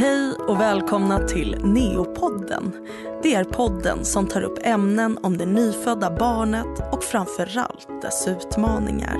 Hej och välkomna till Neopodden. Det är podden som tar upp ämnen om det nyfödda barnet och framförallt dess utmaningar.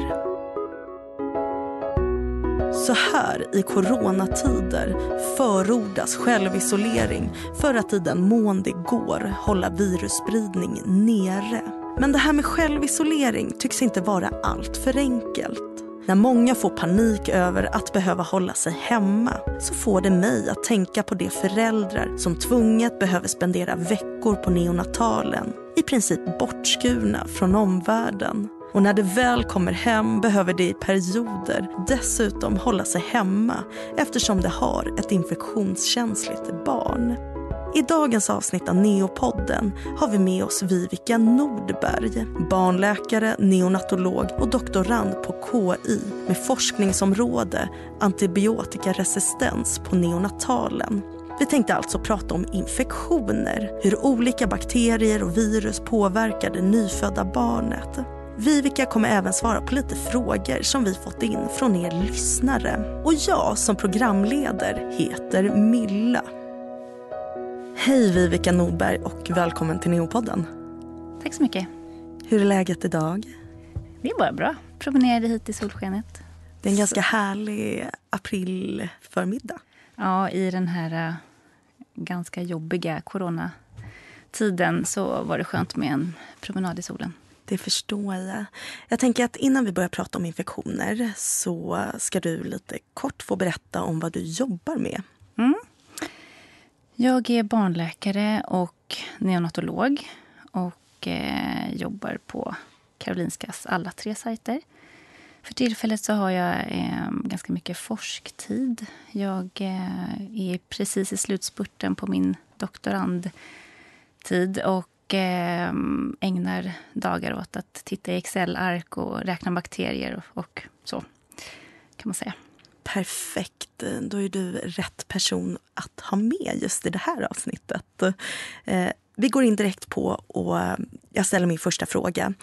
Så här i coronatider förordas självisolering för att i den mån det går hålla virusspridning nere. Men det här med självisolering tycks inte vara allt för enkelt. När många får panik över att behöva hålla sig hemma så får det mig att tänka på de föräldrar som tvunget behöver spendera veckor på neonatalen i princip bortskurna från omvärlden. Och när de väl kommer hem behöver de i perioder dessutom hålla sig hemma eftersom de har ett infektionskänsligt barn. I dagens avsnitt av Neopodden har vi med oss Vivica Nordberg, barnläkare, neonatolog och doktorand på KI med forskningsområde antibiotikaresistens på neonatalen. Vi tänkte alltså prata om infektioner, hur olika bakterier och virus påverkar det nyfödda barnet. Vivica kommer även svara på lite frågor som vi fått in från er lyssnare. Och jag som programleder heter Milla. Hej Vivica Nordberg och välkommen till Neopodden. Tack så mycket. Hur är läget idag? Det är bara bra. Promenerade hit i solskenet. Det är en ganska härlig aprilförmiddag. Ja, i den här uh, ganska jobbiga coronatiden så var det skönt med en promenad i solen. Det förstår jag. Jag tänker att innan vi börjar prata om infektioner så ska du lite kort få berätta om vad du jobbar med. Mm. Jag är barnläkare och neonatolog och eh, jobbar på Karolinskas alla tre sajter. För tillfället så har jag eh, ganska mycket forsktid. Jag eh, är precis i slutspurten på min doktorandtid och eh, ägnar dagar åt att titta i Excel-ark och räkna bakterier och, och så, kan man säga perfekt. Då är du rätt person att ha med just i det här avsnittet. Eh, vi går in direkt på och eh, jag ställer min första fråga.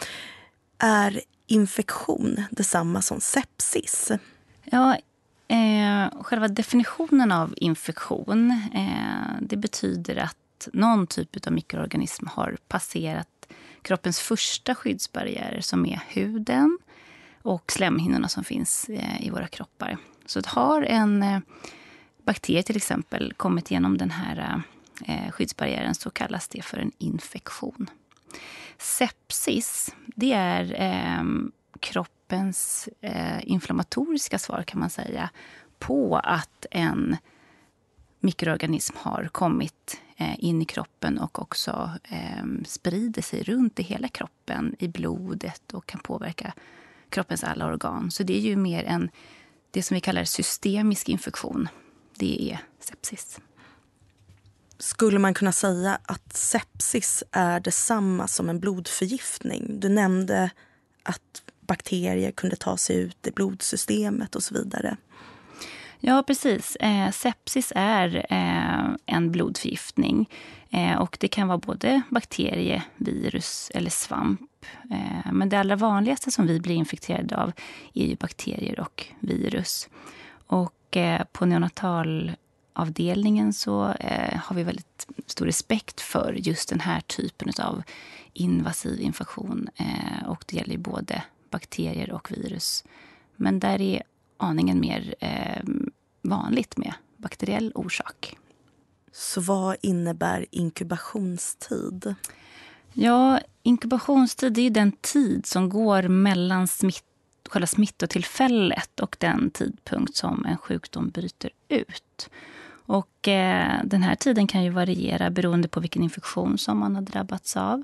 Är infektion detsamma som sepsis? Ja, eh, själva definitionen av infektion eh, det betyder att någon typ av mikroorganism har passerat kroppens första skyddsbarriärer som är huden och slemhinnorna som finns eh, i våra kroppar. Så har en eh, bakterie till exempel kommit genom den här eh, eh, skyddsbarriären så kallas det för en infektion. Sepsis, det är eh, kroppens eh, inflammatoriska svar kan man säga på att en mikroorganism har kommit eh, in i kroppen och också eh, sprider sig runt i hela kroppen, i blodet och kan påverka kroppens alla organ. Så det är ju mer en det som vi kallar systemisk infektion. Det är sepsis. Skulle man kunna säga att sepsis är detsamma som en blodförgiftning? Du nämnde att bakterier kunde ta sig ut i blodsystemet och så vidare. Ja, precis. Eh, sepsis är eh, en blodförgiftning. Eh, och Det kan vara både bakterie, virus eller svamp. Eh, men det allra vanligaste som vi blir infekterade av är bakterier och virus. Och eh, På neonatalavdelningen så eh, har vi väldigt stor respekt för just den här typen av invasiv infektion. Och Det gäller både bakterier och virus. Men där är aningen mer vanligt med bakteriell orsak. Så vad innebär inkubationstid? Ja, inkubationstid är den tid som går mellan smitt, själva smittotillfället och den tidpunkt som en sjukdom bryter ut. Och, eh, den här tiden kan ju variera beroende på vilken infektion som man har drabbats av.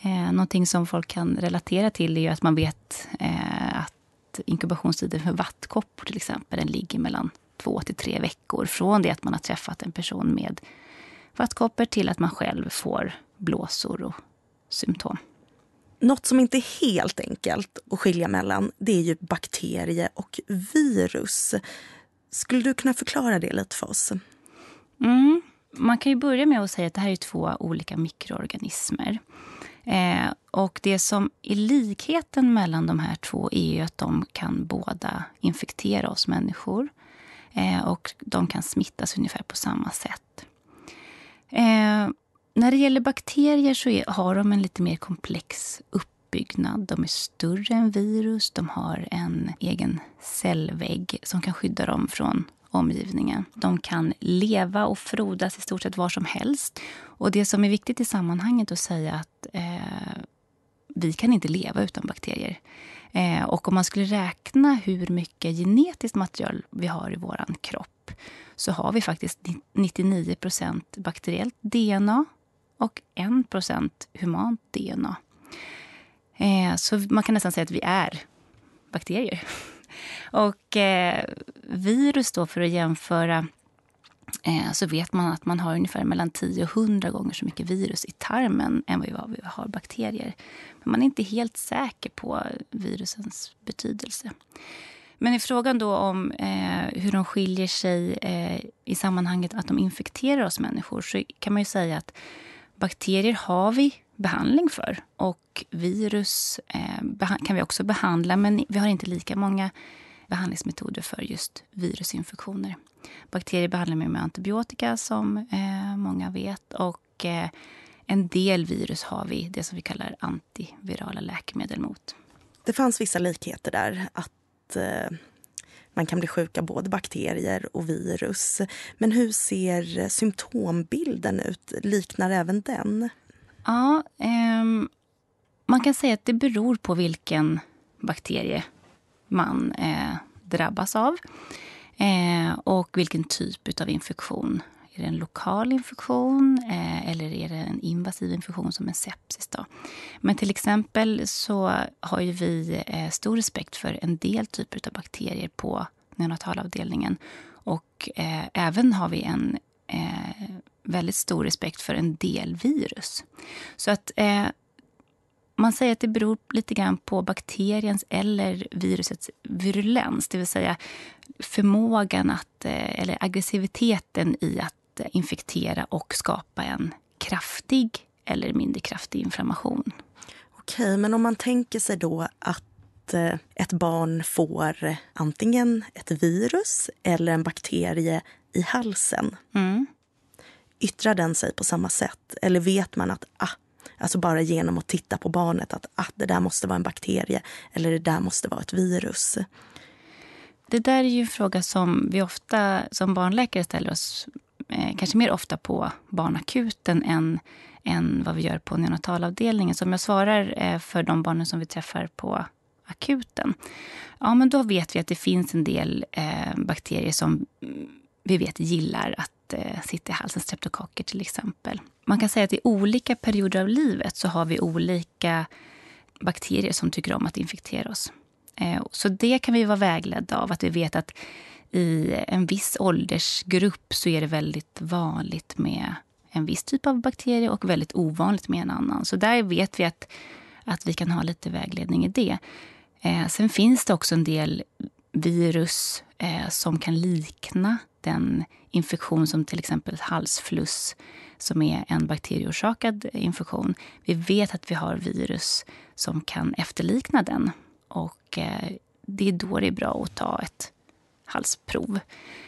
Eh, någonting som folk kan relatera till är att man vet eh, att inkubationstiden för vattkoppor till exempel, den ligger mellan två till tre veckor från det att man har träffat en person med vattkoppor till att man själv får blåsor och symptom. Något som inte är helt enkelt att skilja mellan det är ju bakterie och virus. Skulle du kunna förklara det lite för oss? Mm. Man kan ju börja med att säga att det här är två olika mikroorganismer. Eh, och det som är likheten mellan de här två är att de kan båda infektera oss människor. Eh, och de kan smittas ungefär på samma sätt. Eh, när det gäller bakterier så är, har de en lite mer komplex uppbyggnad. De är större än virus, de har en egen cellvägg som kan skydda dem från omgivningen. De kan leva och frodas i stort sett var som helst. Och det som är viktigt i sammanhanget att säga att eh, vi kan inte leva utan bakterier. Eh, och om man skulle räkna hur mycket genetiskt material vi har i vår kropp så har vi faktiskt 99% bakteriellt DNA och 1% humant DNA. Eh, så man kan nästan säga att vi är bakterier. Och eh, virus då, för att jämföra eh, så vet man att man har ungefär mellan 10 och 100 gånger så mycket virus i tarmen än vad vi har bakterier. Men man är inte helt säker på virusens betydelse. Men i frågan då om eh, hur de skiljer sig eh, i sammanhanget att de infekterar oss människor så kan man ju säga att bakterier har vi behandling för. Och virus eh, kan vi också behandla, men vi har inte lika många behandlingsmetoder för just virusinfektioner. Bakterier behandlar vi med antibiotika, som eh, många vet. Och eh, en del virus har vi det som vi kallar antivirala läkemedel mot. Det fanns vissa likheter där. Att eh, man kan bli sjuk av både bakterier och virus. Men hur ser symptombilden ut? Liknar även den? Ja, eh, man kan säga att det beror på vilken bakterie man eh, drabbas av eh, och vilken typ av infektion. Är det en lokal infektion eh, eller är det en invasiv infektion som en sepsis? Då? Men till exempel så har ju vi eh, stor respekt för en del typer av bakterier på neonatalavdelningen. Och eh, även har vi en eh, väldigt stor respekt för en del virus. Så att eh, man säger att det beror lite grann på bakteriens eller virusets virulens. Det vill säga förmågan att, eh, eller aggressiviteten i att infektera och skapa en kraftig eller mindre kraftig inflammation. Okej, men om man tänker sig då att eh, ett barn får antingen ett virus eller en bakterie i halsen. Mm. Yttrar den sig på samma sätt? Eller vet man att ah, Alltså bara genom att titta på barnet att ah, det där måste vara en bakterie eller det där måste vara ett virus. Det där är ju en fråga som vi ofta som barnläkare ställer oss eh, kanske mer ofta på barnakuten än, än vad vi gör på neonatalavdelningen. Så om jag svarar eh, för de barnen som vi träffar på akuten, ja men då vet vi att det finns en del eh, bakterier som mm, vi vet gillar att eh, sitta i halsen, streptokocker till exempel. Man kan säga att i olika perioder av livet så har vi olika bakterier som tycker om att infektera oss. Eh, så det kan vi vara vägledda av, att vi vet att i en viss åldersgrupp så är det väldigt vanligt med en viss typ av bakterie och väldigt ovanligt med en annan. Så där vet vi att, att vi kan ha lite vägledning i det. Eh, sen finns det också en del virus eh, som kan likna den infektion som till exempel halsfluss som är en bakterieorsakad infektion. Vi vet att vi har virus som kan efterlikna den. Och eh, Det är då det är bra att ta ett halsprov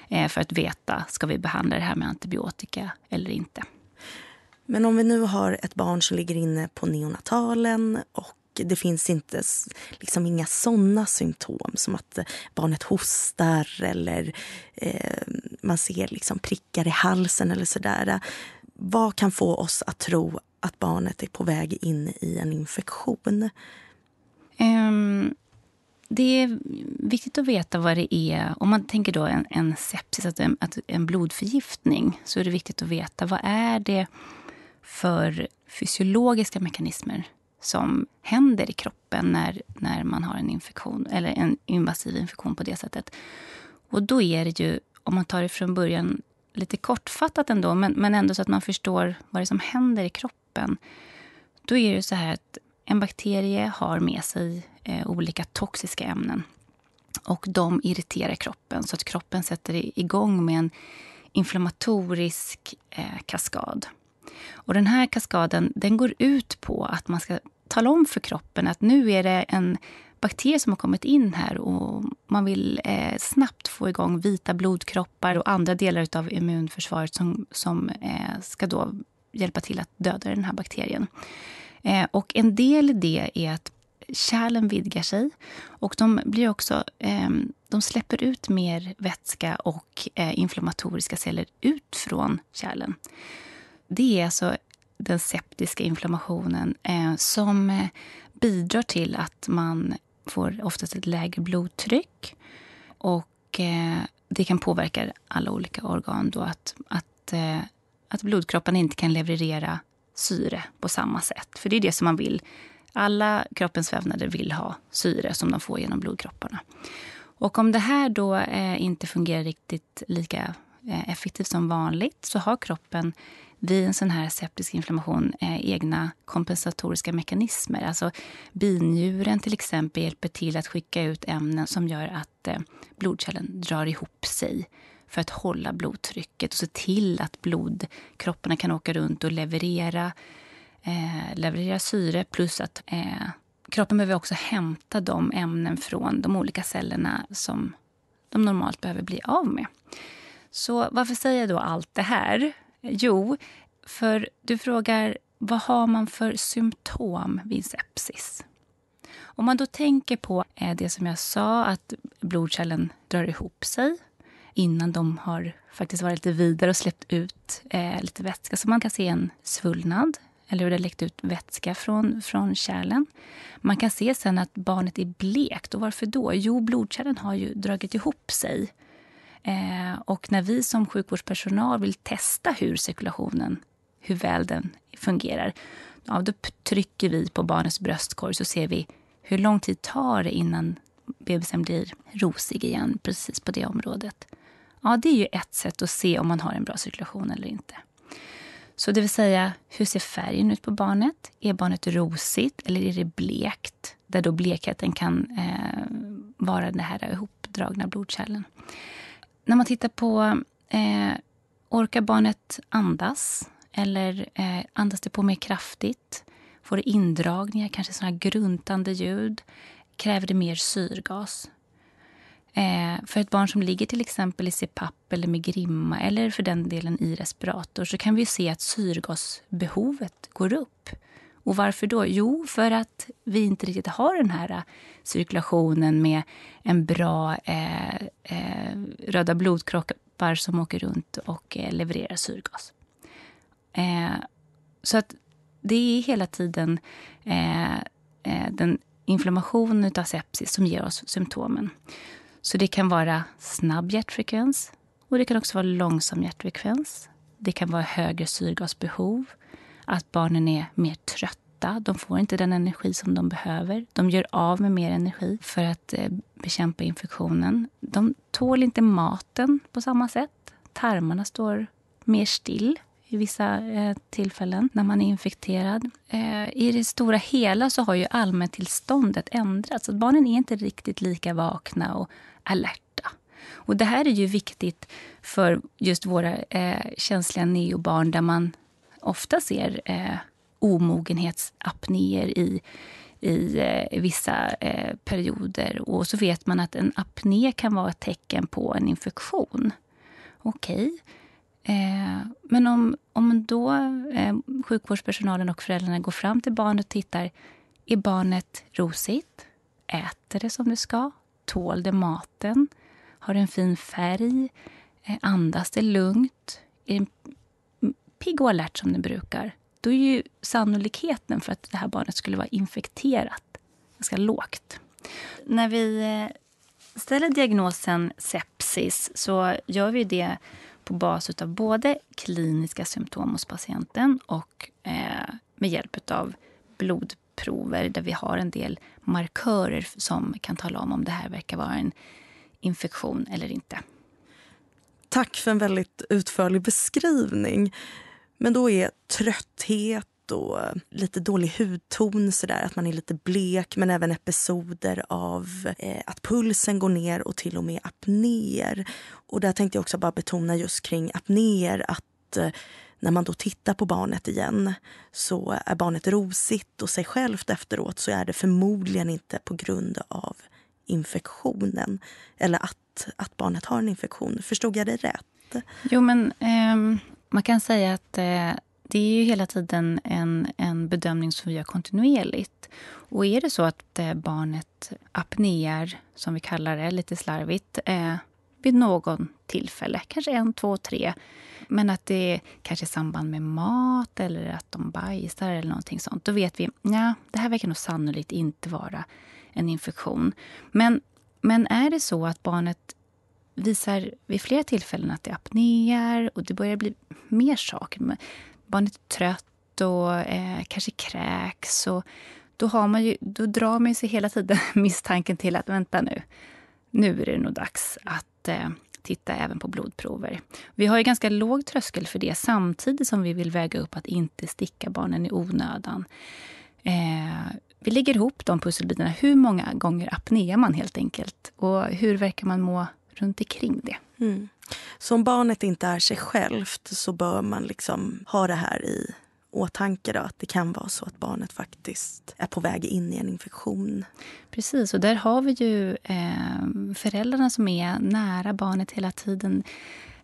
eh, för att veta ska vi behandla det här med antibiotika eller inte. Men om vi nu har ett barn som ligger inne på neonatalen och det finns inte liksom inga såna symptom som att barnet hostar eller eh, man ser liksom prickar i halsen eller sådär. Vad kan få oss att tro att barnet är på väg in i en infektion? Um, det är viktigt att veta vad det är. Om man tänker då en, en sepsis, att en, att en blodförgiftning, så är det viktigt att veta vad är det för fysiologiska mekanismer som händer i kroppen när, när man har en infektion eller en invasiv infektion på det sättet. Och då är det ju, om man tar det från början lite kortfattat ändå, men, men ändå så att man förstår vad det är som händer i kroppen. Då är det så här att en bakterie har med sig eh, olika toxiska ämnen. Och de irriterar kroppen så att kroppen sätter igång med en inflammatorisk eh, kaskad. Och den här kaskaden den går ut på att man ska tala om för kroppen att nu är det en bakterier som har kommit in här och man vill eh, snabbt få igång vita blodkroppar och andra delar av immunförsvaret som, som eh, ska då hjälpa till att döda den här bakterien. Eh, och en del i det är att kärlen vidgar sig och de blir också eh, de släpper ut mer vätska och eh, inflammatoriska celler ut från kärlen. Det är alltså den septiska inflammationen eh, som eh, bidrar till att man får oftast ett lägre blodtryck. Och eh, det kan påverka alla olika organ då att, att, eh, att blodkropparna inte kan leverera syre på samma sätt. För det är det som man vill. Alla kroppens vävnader vill ha syre som de får genom blodkropparna. Och om det här då eh, inte fungerar riktigt lika eh, effektivt som vanligt så har kroppen vid en sån här septisk inflammation eh, egna kompensatoriska mekanismer. Alltså binjuren till exempel hjälper till att skicka ut ämnen som gör att eh, blodkärlen drar ihop sig för att hålla blodtrycket och se till att blodkropparna kan åka runt och leverera, eh, leverera syre plus att eh, kroppen behöver också hämta de ämnen från de olika cellerna som de normalt behöver bli av med. Så varför säger jag då allt det här? Jo, för du frågar vad har man för symptom vid sepsis? Om man då tänker på eh, det som jag sa, att blodkärlen drar ihop sig innan de har faktiskt varit lite vidare och släppt ut eh, lite vätska. Så man kan se en svullnad, eller hur det har läckt ut vätska från, från kärlen. Man kan se sen att barnet är blekt. Och varför då? Jo, blodkärlen har ju dragit ihop sig Eh, och när vi som sjukvårdspersonal vill testa hur cirkulationen, hur väl den fungerar, ja, då trycker vi på barnets bröstkorg så ser vi hur lång tid tar det innan bebisen blir rosig igen precis på det området. Ja, det är ju ett sätt att se om man har en bra cirkulation eller inte. Så det vill säga, hur ser färgen ut på barnet? Är barnet rosigt eller är det blekt? Där då blekheten kan eh, vara den här ihopdragna blodkärlen när man tittar på eh, orkar barnet andas eller eh, andas det på mer kraftigt? Får det indragningar, kanske såna gruntande ljud? Kräver det mer syrgas? Eh, för ett barn som ligger till exempel i CPAP eller med grimma eller för den delen i respirator så kan vi se att syrgasbehovet går upp. Och varför då? Jo, för att vi inte riktigt har den här eh, cirkulationen med en bra eh, eh, röda blodkroppar som åker runt och eh, levererar syrgas. Eh, så att det är hela tiden eh, eh den inflammationen av sepsis som ger oss symptomen. Så det kan vara snabb hjärtfrekvens och det kan också vara långsam hjärtfrekvens. Det kan vara högre syrgasbehov, att barnen är mer trötta. De får inte den energi som de behöver. De gör av med mer energi för att eh, bekämpa infektionen. De tål inte maten på samma sätt. Tarmarna står mer still i vissa eh, tillfällen när man är infekterad. Eh, I det stora hela så har ju allmäntillståndet ändrats. barnen är inte riktigt lika vakna och alerta. Och det här är ju viktigt för just våra eh, känsliga neobarn där man ofta ser eh, omogenhetsapnéer i, i eh, vissa eh, perioder. Och så vet man att en apné kan vara ett tecken på en infektion. Okej. Okay. Eh, men om, om då eh, sjukvårdspersonalen och föräldrarna går fram till barnet och tittar. Är barnet rosigt? Äter det som det ska? Tål det maten? Har det en fin färg? Eh, andas det lugnt? Är det pigg och alert som det brukar? då är ju sannolikheten för att det här barnet skulle vara infekterat ganska lågt. När vi eh, ställer diagnosen sepsis så gör vi det på bas av både kliniska symptom hos patienten och eh, med hjälp av blodprover där vi har en del markörer som kan tala om om det här verkar vara en infektion eller inte. Tack för en väldigt utförlig beskrivning. Men då är trötthet och lite dålig hudton, så där, att man är lite blek men även episoder av eh, att pulsen går ner och till och med apnéer. Och där tänkte jag också bara betona just kring apnéer att eh, när man då tittar på barnet igen så är barnet rosigt och sig självt efteråt så är det förmodligen inte på grund av infektionen eller att, att barnet har en infektion. Förstod jag det rätt? Jo, men eh, man kan säga att eh, det är ju hela tiden en, en bedömning som vi gör kontinuerligt. Och är det så att eh, barnet apnear, som vi kallar det lite slarvigt, eh, vid någon tillfälle, kanske en, två, tre, men att det är kanske i samband med mat eller att de bajsar eller någonting sånt, då vet vi ja, det här verkar nog sannolikt inte vara en infektion. Men, men är det så att barnet visar vid flera tillfällen att det apnear och det börjar bli mer saker. Barnet är trött och eh, kanske kräks. Och då, har man ju, då drar man sig hela tiden misstanken till att vänta nu, nu är det nog dags att eh, titta även på blodprover. Vi har ju ganska låg tröskel för det samtidigt som vi vill väga upp att inte sticka barnen i onödan. Eh, vi lägger ihop de pusselbitarna. Hur många gånger apnear man helt enkelt? Och hur verkar man må runt omkring det? Mm. Så om barnet inte är sig självt så bör man liksom ha det här i åtanke då, att det kan vara så att barnet faktiskt är på väg in i en infektion. Precis, och där har vi ju eh, föräldrarna som är nära barnet hela tiden.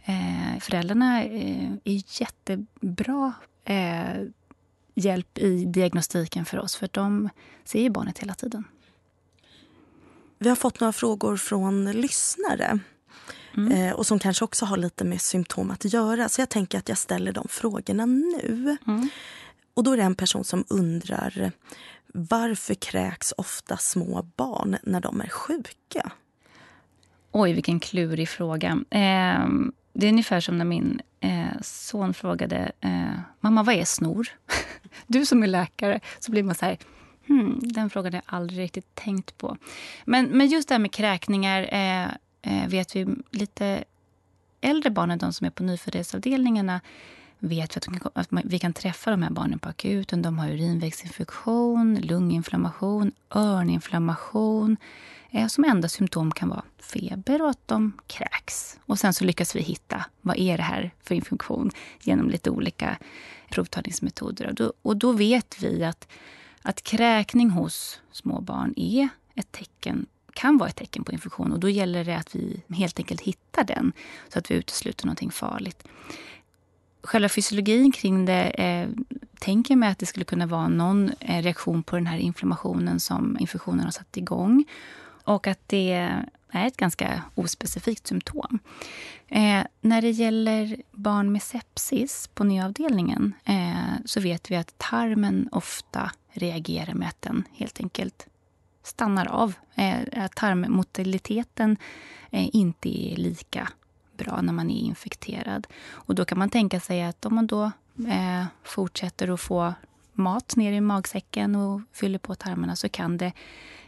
Eh, föräldrarna eh, är jättebra eh, hjälp i diagnostiken för oss, för de ser ju barnet hela tiden. Vi har fått några frågor från lyssnare. Mm. Eh, och som kanske också har lite med symptom att göra. Så jag tänker att jag ställer de frågorna nu. Mm. Och då är det en person som undrar varför kräks ofta små barn när de är sjuka? Oj, vilken klurig fråga. Eh, det är ungefär som när min eh, son frågade eh, mamma, vad är snor? du som är läkare, så blir man så här hmm, den frågan har jag aldrig riktigt tänkt på. Men, men just det här med kräkningar eh, Eh, vet vi lite äldre barn än de som är på nyföddhetsavdelningarna vet vi att, kan, att, vi kan träffa de här barnen på akuten. De har urinvägsinfektion, lunginflammation, öroninflammation. Eh, som enda symptom kan vara feber och att de kräks. Och sen så lyckas vi hitta vad är det här för infektion genom lite olika provtagningsmetoder. Och då, och då vet vi att, att kräkning hos små barn är ett tecken kan vara ett tecken på infektion och då gäller det att vi helt enkelt hittar den så att vi utesluter någonting farligt. Själva fysiologin kring det eh, tänker mig att det skulle kunna vara någon eh, reaktion på den här inflammationen som infektionen har satt igång. Och att det är ett ganska ospecifikt symptom. Eh, när det gäller barn med sepsis på nyavdelningen eh, så vet vi att tarmen ofta reagerar med att den helt enkelt stannar av. Eh, tarmmotiliteten eh, inte är lika bra när man är infekterad. Och då kan man tänka sig att om man då eh, fortsätter att få mat ner i magsäcken och fyller på tarmarna så kan det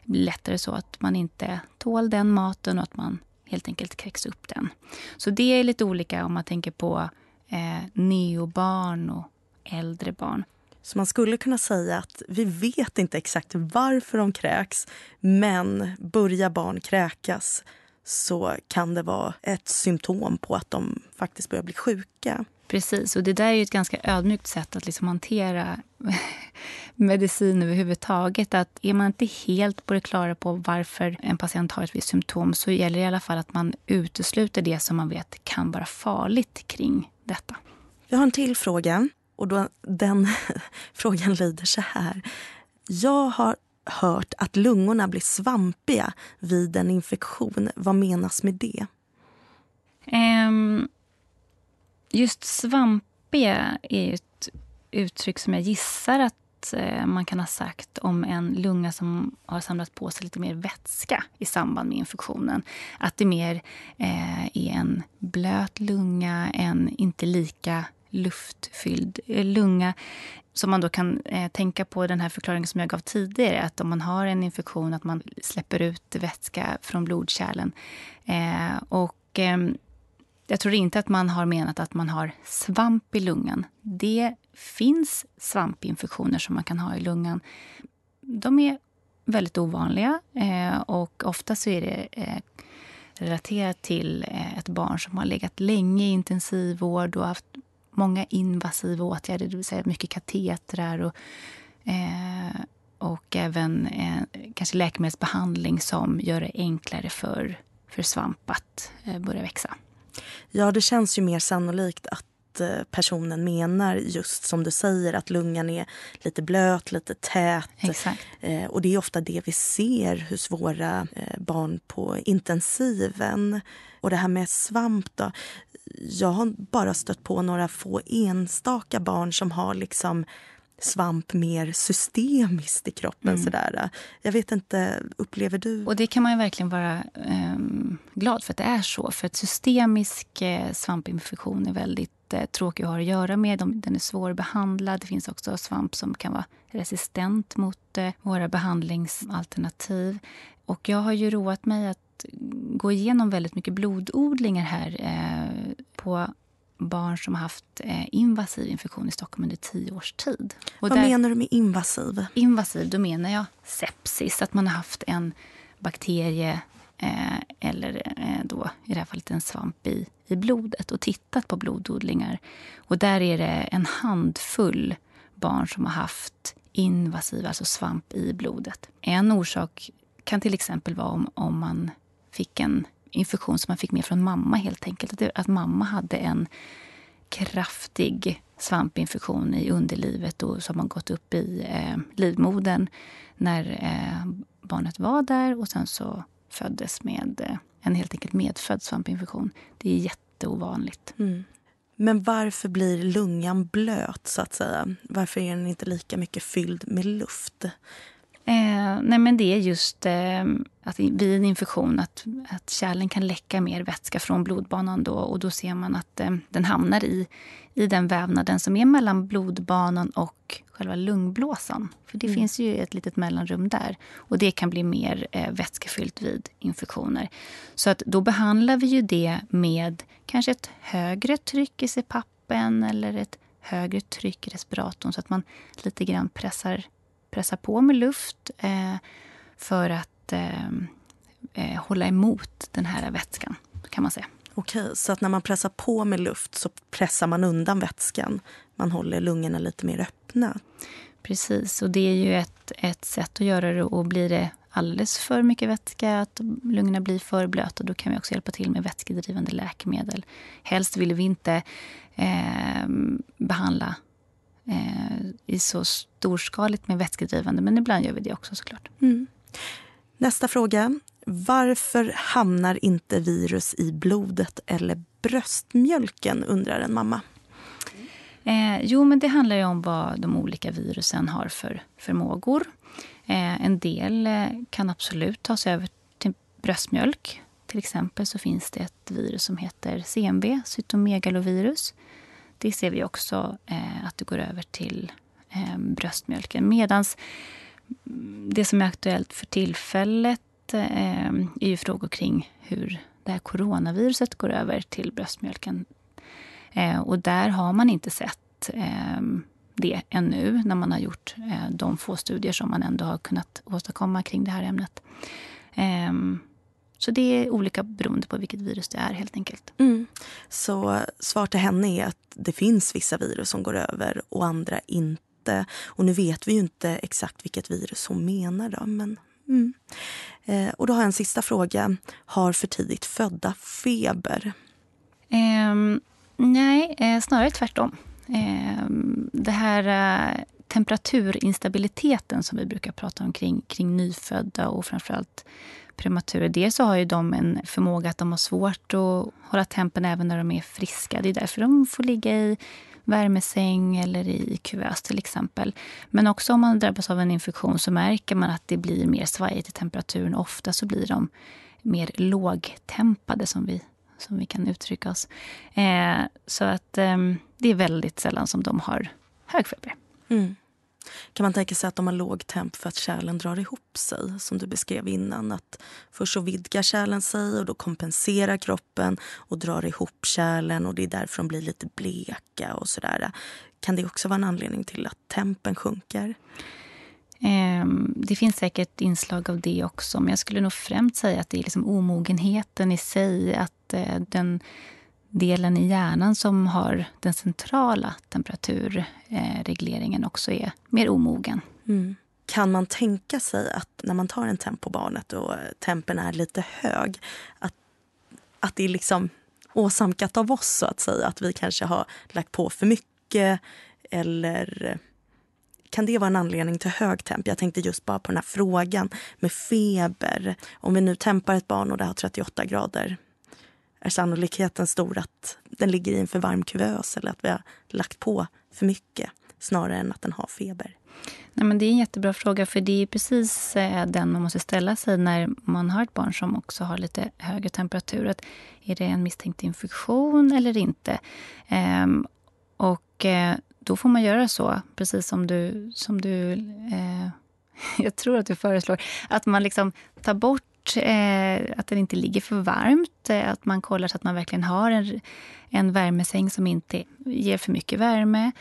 bli lättare så att man inte tål den maten och att man helt enkelt kräks upp den. Så det är lite olika om man tänker på eh, neobarn och äldre barn. Så man skulle kunna säga att vi vet inte exakt varför de kräks men börjar barn kräkas så kan det vara ett symptom på att de faktiskt börjar bli sjuka. Precis, och det där är ett ganska ödmjukt sätt att liksom hantera medicin överhuvudtaget. Att är man inte helt på det klara på varför en patient har ett visst symptom så gäller det i alla fall att man utesluter det som man vet kan vara farligt kring detta. Jag har en till fråga. Och då, den frågan lyder så här. Jag har hört att lungorna blir svampiga vid en infektion. Vad menas med det? Um, just svampiga är ett uttryck som jag gissar att eh, man kan ha sagt om en lunga som har samlat på sig lite mer vätska i samband med infektionen. Att det mer eh, är en blöt lunga, en inte lika luftfylld eh, lunga. Som man då kan eh, tänka på den här förklaringen som jag gav tidigare. Att om man har en infektion att man släpper ut vätska från blodkärlen. Eh, och eh, jag tror inte att man har menat att man har svamp i lungan. Det finns svampinfektioner som man kan ha i lungan. De är väldigt ovanliga eh, och ofta så är det eh, relaterat till eh, ett barn som har legat länge i intensivvård och haft många invasiva åtgärder, det vill säga mycket katetrar och, eh, och även eh, kanske läkemedelsbehandling som gör det enklare för, för svamp att eh, börja växa. Ja, det känns ju mer sannolikt att eh, personen menar just som du säger att lungan är lite blöt, lite tät. Exakt. Eh, och det är ofta det vi ser hos våra eh, barn på intensiven. Och det här med svamp då. Jag har bara stött på några få enstaka barn som har liksom svamp mer systemiskt i kroppen. Mm. Sådär. Jag vet inte, upplever du? Och Det kan man verkligen vara um, glad för att det är så. För att systemisk eh, svampinfektion är väldigt eh, tråkig att ha att göra med. De, den är svårbehandlad. Det finns också svamp som kan vara resistent mot eh, våra behandlingsalternativ. Och jag har ju roat mig att gå igenom väldigt mycket blododlingar här eh, på barn som har haft eh, invasiv infektion i Stockholm under tio års tid. Och Vad där, menar du med invasiv? Invasiv, då menar jag sepsis. Att man har haft en bakterie eh, eller eh, då, i det här fallet en svamp i, i blodet och tittat på blododlingar. Och där är det en handfull barn som har haft invasiv, alltså svamp i blodet. En orsak kan till exempel vara om, om man fick en infektion som man fick med från mamma helt enkelt. Att, att mamma hade en kraftig svampinfektion i underlivet och som har gått upp i eh, livmodern när eh, barnet var där och sen så föddes med eh, en helt enkelt medfödd svampinfektion. Det är jätteovanligt. Mm. Men varför blir lungan blöt så att säga? Varför är den inte lika mycket fylld med luft? Eh, nej men det är just eh, att vid en infektion att, att kärlen kan läcka mer vätska från blodbanan. Då, och då ser man att eh, den hamnar i, i den vävnaden som är mellan blodbanan och själva lungblåsan. För det mm. finns ju ett litet mellanrum där. Och det kan bli mer eh, vätskefyllt vid infektioner. Så att då behandlar vi ju det med kanske ett högre tryck i CPAPen eller ett högre tryck i respiratorn så att man lite grann pressar pressa på med luft eh, för att eh, eh, hålla emot den här vätskan, kan man säga. Okej, så att när man pressar på med luft så pressar man undan vätskan. Man håller lungorna lite mer öppna. Precis, och det är ju ett, ett sätt att göra det. Och blir det alldeles för mycket vätska, att lungorna blir för blöta, då kan vi också hjälpa till med vätskedrivande läkemedel. Helst vill vi inte eh, behandla eh, i så storskaligt med vätskedrivande. Men ibland gör vi det också såklart. Mm. Nästa fråga. Varför hamnar inte virus i blodet eller bröstmjölken, undrar en mamma. Eh, jo, men det handlar om vad de olika virusen har för förmågor. Eh, en del eh, kan absolut ta sig över till bröstmjölk. Till exempel så finns det ett virus som heter CMV, cytomegalovirus. Det ser vi också eh, att det går över till eh, bröstmjölken. Medan mm, det som är aktuellt för tillfället eh, är ju frågor kring hur det här coronaviruset går över till bröstmjölken. Eh, och där har man inte sett eh, det ännu när man har gjort eh, de få studier som man ändå har kunnat åstadkomma kring det här ämnet. Eh, så det är olika beroende på vilket virus det är helt enkelt. Mm. Så svar till henne är att det finns vissa virus som går över och andra inte. Och nu vet vi ju inte exakt vilket virus hon menar då, men mm. eh, och då har jag en sista fråga. Har för tidigt födda feber? Eh, nej, eh, snarare tvärtom. Ehm, det här eh, temperaturinstabiliteten som vi brukar prata om kring, kring nyfödda och framförallt prematurer. Dels så har ju de en förmåga att de har svårt att hålla tempen även när de är friska. Det är därför de får ligga i värmesäng eller i kuvös till exempel. Men också om man drabbas av en infektion så märker man att det blir mer svajigt i temperaturen. Ofta så blir de mer lågtempade som vi, som vi kan uttrycka oss. Eh, så att eh, det är väldigt sällan som de har hög feber. Mm. Kan man tänka sig att de har låg temp för att kärlen drar ihop sig? Som du beskrev innan. Att först så vidgar kärlen sig och då kompenserar kroppen och drar ihop kärlen och det är därför de blir lite bleka och sådär. Kan det också vara en anledning till att tempen sjunker? Ehm, det finns säkert inslag av det också. Men jag skulle nog främst säga att det är liksom omogenheten i sig. Att eh, den delen i hjärnan som har den centrala temperaturregleringen också är mer omogen. Mm. Kan man tänka sig att när man tar en temp på barnet och tempen är lite hög att, att det är liksom åsamkat av oss så att säga? Att vi kanske har lagt på för mycket eller kan det vara en anledning till hög temp? Jag tänkte just bara på den här frågan med feber. Om vi nu tempar ett barn och det har 38 grader är sannolikheten stor att den ligger i en för varm kuvös eller att vi har lagt på för mycket snarare än att den har feber? Nej, men det är en jättebra fråga, för det är precis eh, den man måste ställa sig när man har ett barn som också har lite högre temperatur. Att är det en misstänkt infektion eller inte? Ehm, och eh, då får man göra så, precis som du, som du eh, jag tror att du föreslår, att man liksom tar bort eh, att den inte ligger för varmt. Eh, att man kollar så att man verkligen har en, en värmesäng som inte ger för mycket värme.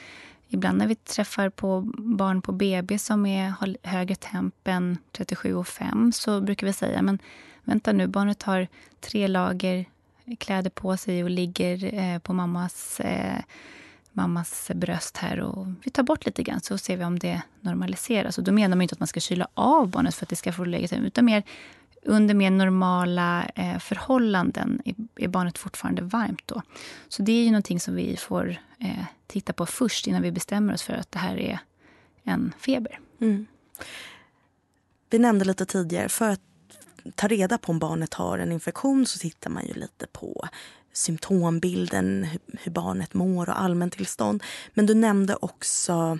Ibland när vi träffar på barn på BB som är, har högre temp än 37,5 så brukar vi säga men vänta nu, barnet har tre lager kläder på sig och ligger eh, på mammas eh, mammas bröst här och vi tar bort lite grann så ser vi om det normaliseras. Och då menar man inte att man ska kyla av barnet för att det ska få lägga sig, utan mer under mer normala eh, förhållanden är, är, barnet fortfarande varmt då. Så det är ju någonting som vi får eh, titta på först innan vi bestämmer oss för att det här är en feber. Mm. Vi nämnde lite tidigare, för att ta reda på om barnet har en infektion så tittar man ju lite på symptombilden, hur barnet mår och allmäntillstånd. Men du nämnde också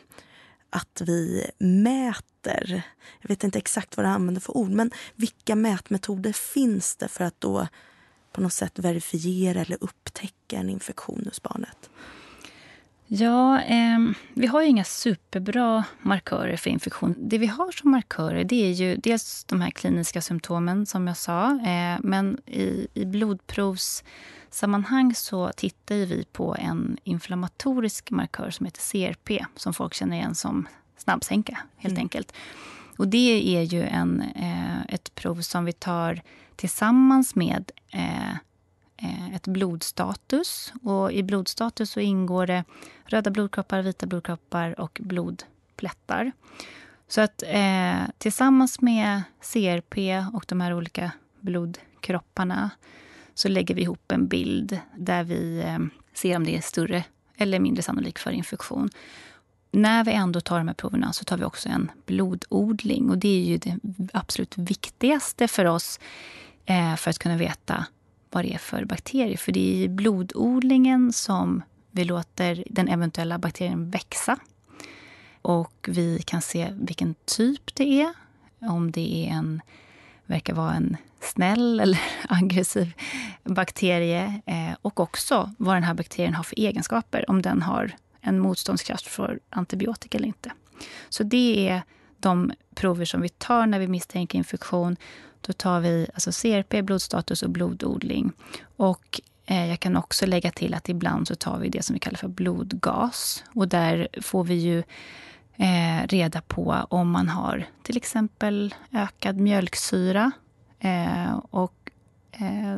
att vi mäter. Jag vet inte exakt vad du använder för ord, men vilka mätmetoder finns det för att då på något sätt verifiera eller upptäcka en infektion hos barnet? Ja, eh, vi har ju inga superbra markörer för infektion. Det vi har som markörer det är ju dels de här kliniska symptomen som jag sa. Eh, men i, i blodprovssammanhang så tittar vi på en inflammatorisk markör som heter CRP som folk känner igen som snabbsänka, helt mm. enkelt. Och det är ju en, eh, ett prov som vi tar tillsammans med eh, Eh, ett blodstatus. Och I blodstatus så ingår det röda blodkroppar, vita blodkroppar och blodplättar. Så att eh, tillsammans med CRP och de här olika blodkropparna så lägger vi ihop en bild där vi eh, ser om det är större eller mindre sannolikt för infektion. När vi ändå tar de här proverna så tar vi också en blododling. Och Det är ju det absolut viktigaste för oss eh, för att kunna veta vad det är för bakterier. För det är i blododlingen som vi låter den eventuella bakterien växa. Och vi kan se vilken typ det är. Om det är en, verkar vara en snäll eller aggressiv bakterie. Eh, och också vad den här bakterien har för egenskaper. Om den har en motståndskraft för antibiotika eller inte. Så det är de prover som vi tar när vi misstänker infektion. Då tar vi alltså CRP, blodstatus och blododling. Och eh, jag kan också lägga till att ibland så tar vi det som vi kallar för blodgas. Och där får vi ju eh, reda på om man har till exempel ökad mjölksyra. Eh, och eh,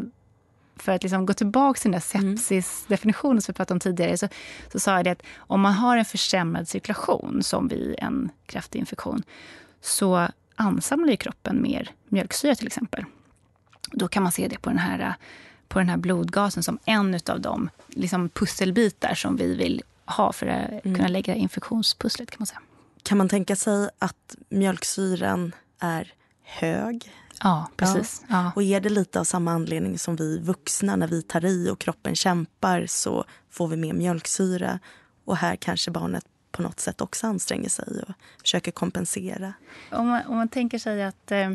för att liksom gå tillbaka till den där mm. sepsisdefinitionen som vi pratade om tidigare, så, så sa jag det att om man har en försämrad cirkulation, som vid en kraftig infektion, så ansamlar i kroppen mer mjölksyra till exempel. Då kan man se det på den här, på den här blodgasen som en av de liksom pusselbitar som vi vill ha för att mm. kunna lägga infektionspusslet. Kan man säga. Kan man tänka sig att mjölksyran är hög? Ja, precis. Ja. Och är det lite av samma anledning som vi vuxna, när vi tar i och kroppen kämpar så får vi mer mjölksyra. Och här kanske barnet på något sätt också anstränger sig och försöker kompensera. Om man, om man tänker sig att eh,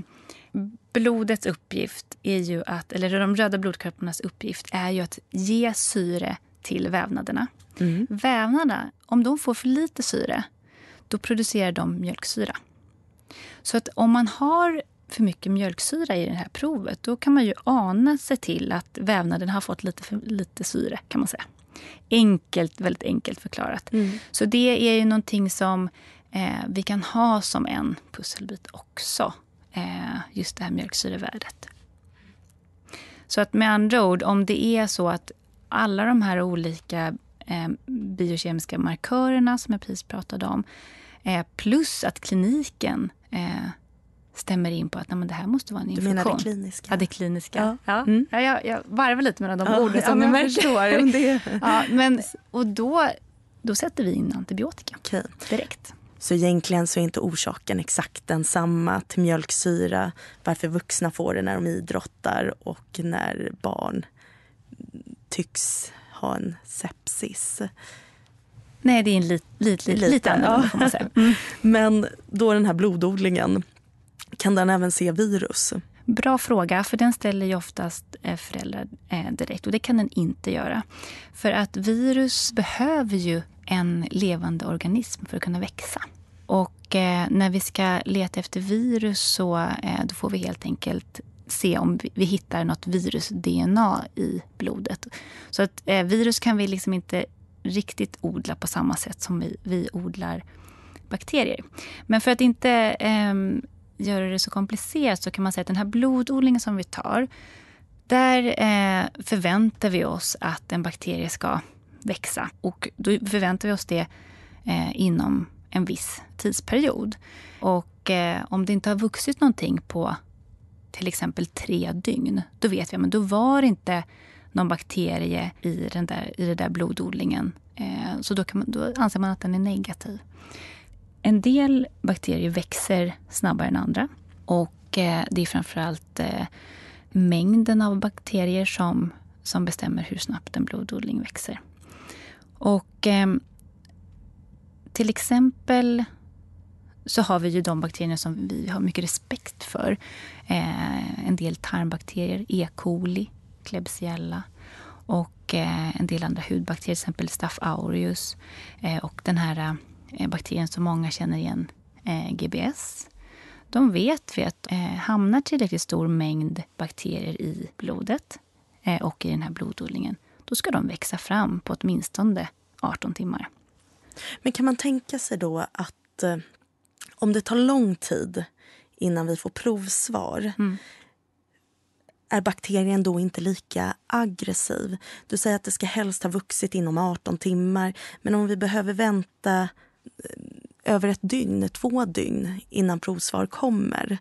blodets uppgift är ju att, eller de röda blodkropparnas uppgift är ju att ge syre till vävnaderna. Mm. Vävnaderna, om de får för lite syre, då producerar de mjölksyra. Så att om man har för mycket mjölksyra i det här provet, då kan man ju ana sig till att vävnaden har fått lite för lite syre, kan man säga. Enkelt, väldigt enkelt förklarat. Mm. Så det är ju någonting som eh, vi kan ha som en pusselbit också. Eh, just det här mjölksyrevärdet. Så att med andra ord, om det är så att alla de här olika eh, biokemiska markörerna som jag precis pratade om. Eh, plus att kliniken eh, stämmer in på att nej, det här måste vara en infektion. Du menar det kliniska? Ja, det kliniska. Ja. Ja. Mm. Ja, jag, jag varvar lite mellan de Ja, orden ja, som men ni märker. Det- Ja, men, och då, då sätter vi in antibiotika Okej. direkt. Så egentligen så är inte orsaken exakt densamma till mjölksyra, varför vuxna får det när de idrottar och när barn tycks ha en sepsis. Nej, det är en lit, lit, lit, Lite, lite annorlunda ja. får man säga. Mm. Men då den här blododlingen, kan den även se virus? Bra fråga, för den ställer ju oftast eh, föräldrar eh, direkt. Och det kan den inte göra. För att virus behöver ju en levande organism för att kunna växa. Och eh, när vi ska leta efter virus så då får vi helt enkelt se om vi, hittar något virus-DNA i blodet. Så att virus kan vi liksom inte riktigt odla på samma sätt som vi, vi odlar bakterier. Men för att inte eh, göra det så komplicerat så kan man säga att den här blododlingen som vi tar, där eh, förväntar vi oss att en bakterie ska växa. Och då förväntar vi oss det eh, inom en viss tidsperiod. Och eh, om det inte har vuxit någonting på till exempel tre dygn, då vet vi att då var det inte någon bakterie i den där, i den där blododlingen. Eh, så då, kan man, då anser man att den är negativ. En del bakterier växer snabbare än andra. Och eh, det är framförallt eh, mängden av bakterier som, som bestämmer hur snabbt en blododling växer. Och eh, till exempel så har vi ju de bakterierna som vi har mycket respekt för. Eh, en del tarmbakterier, E. coli, Klebsiella och eh, en del andra hudbakterier, till exempel Staph aureus eh, och den här eh, bakterien som många känner igen, eh, GBS. De vet vi att eh, hamnar tillräckligt stor mängd bakterier i blodet eh, och i den här blododlingen, då ska de växa fram på åtminstone 18 timmar. Men kan man tänka sig då att eh, om det tar lång tid innan vi får provsvar Mm. är bakterien då inte lika aggressiv? Du säger att det ska helst ha vuxit inom 18 timmar men om vi behöver vänta eh, över ett dygn, två dygn innan provsvar kommer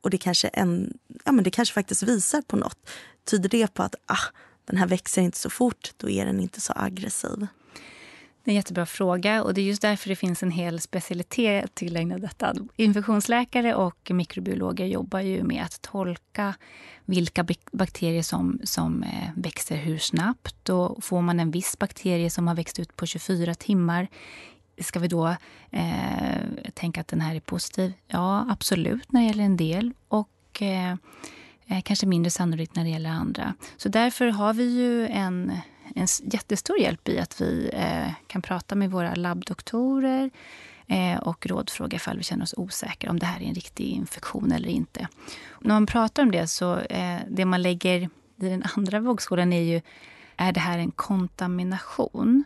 och det kanske, en, ja, men det kanske faktiskt visar på något. Tyder det på att ah, den här växer inte så fort, då är den inte så aggressiv? Det är en jättebra fråga och det är just därför det finns en hel specialitet tillägnad detta. Infektionsläkare och mikrobiologer jobbar ju med att tolka vilka bakterier som, som eh, växer hur snabbt. Och får man en viss bakterie som har växt ut på 24 timmar Ska vi då eh, tänka att den här är positiv? Ja, absolut när det gäller en del. Och eh, eh kanske mindre sannolikt när det gäller andra. Så därför har vi ju en, en jättestor hjälp i att vi eh, kan prata med våra labbdoktorer eh, och rådfråga ifall vi känner oss osäkra om det här är en riktig infektion eller inte. När man pratar om det så eh, det man lägger i den andra vågskålen är ju, är det här en kontamination?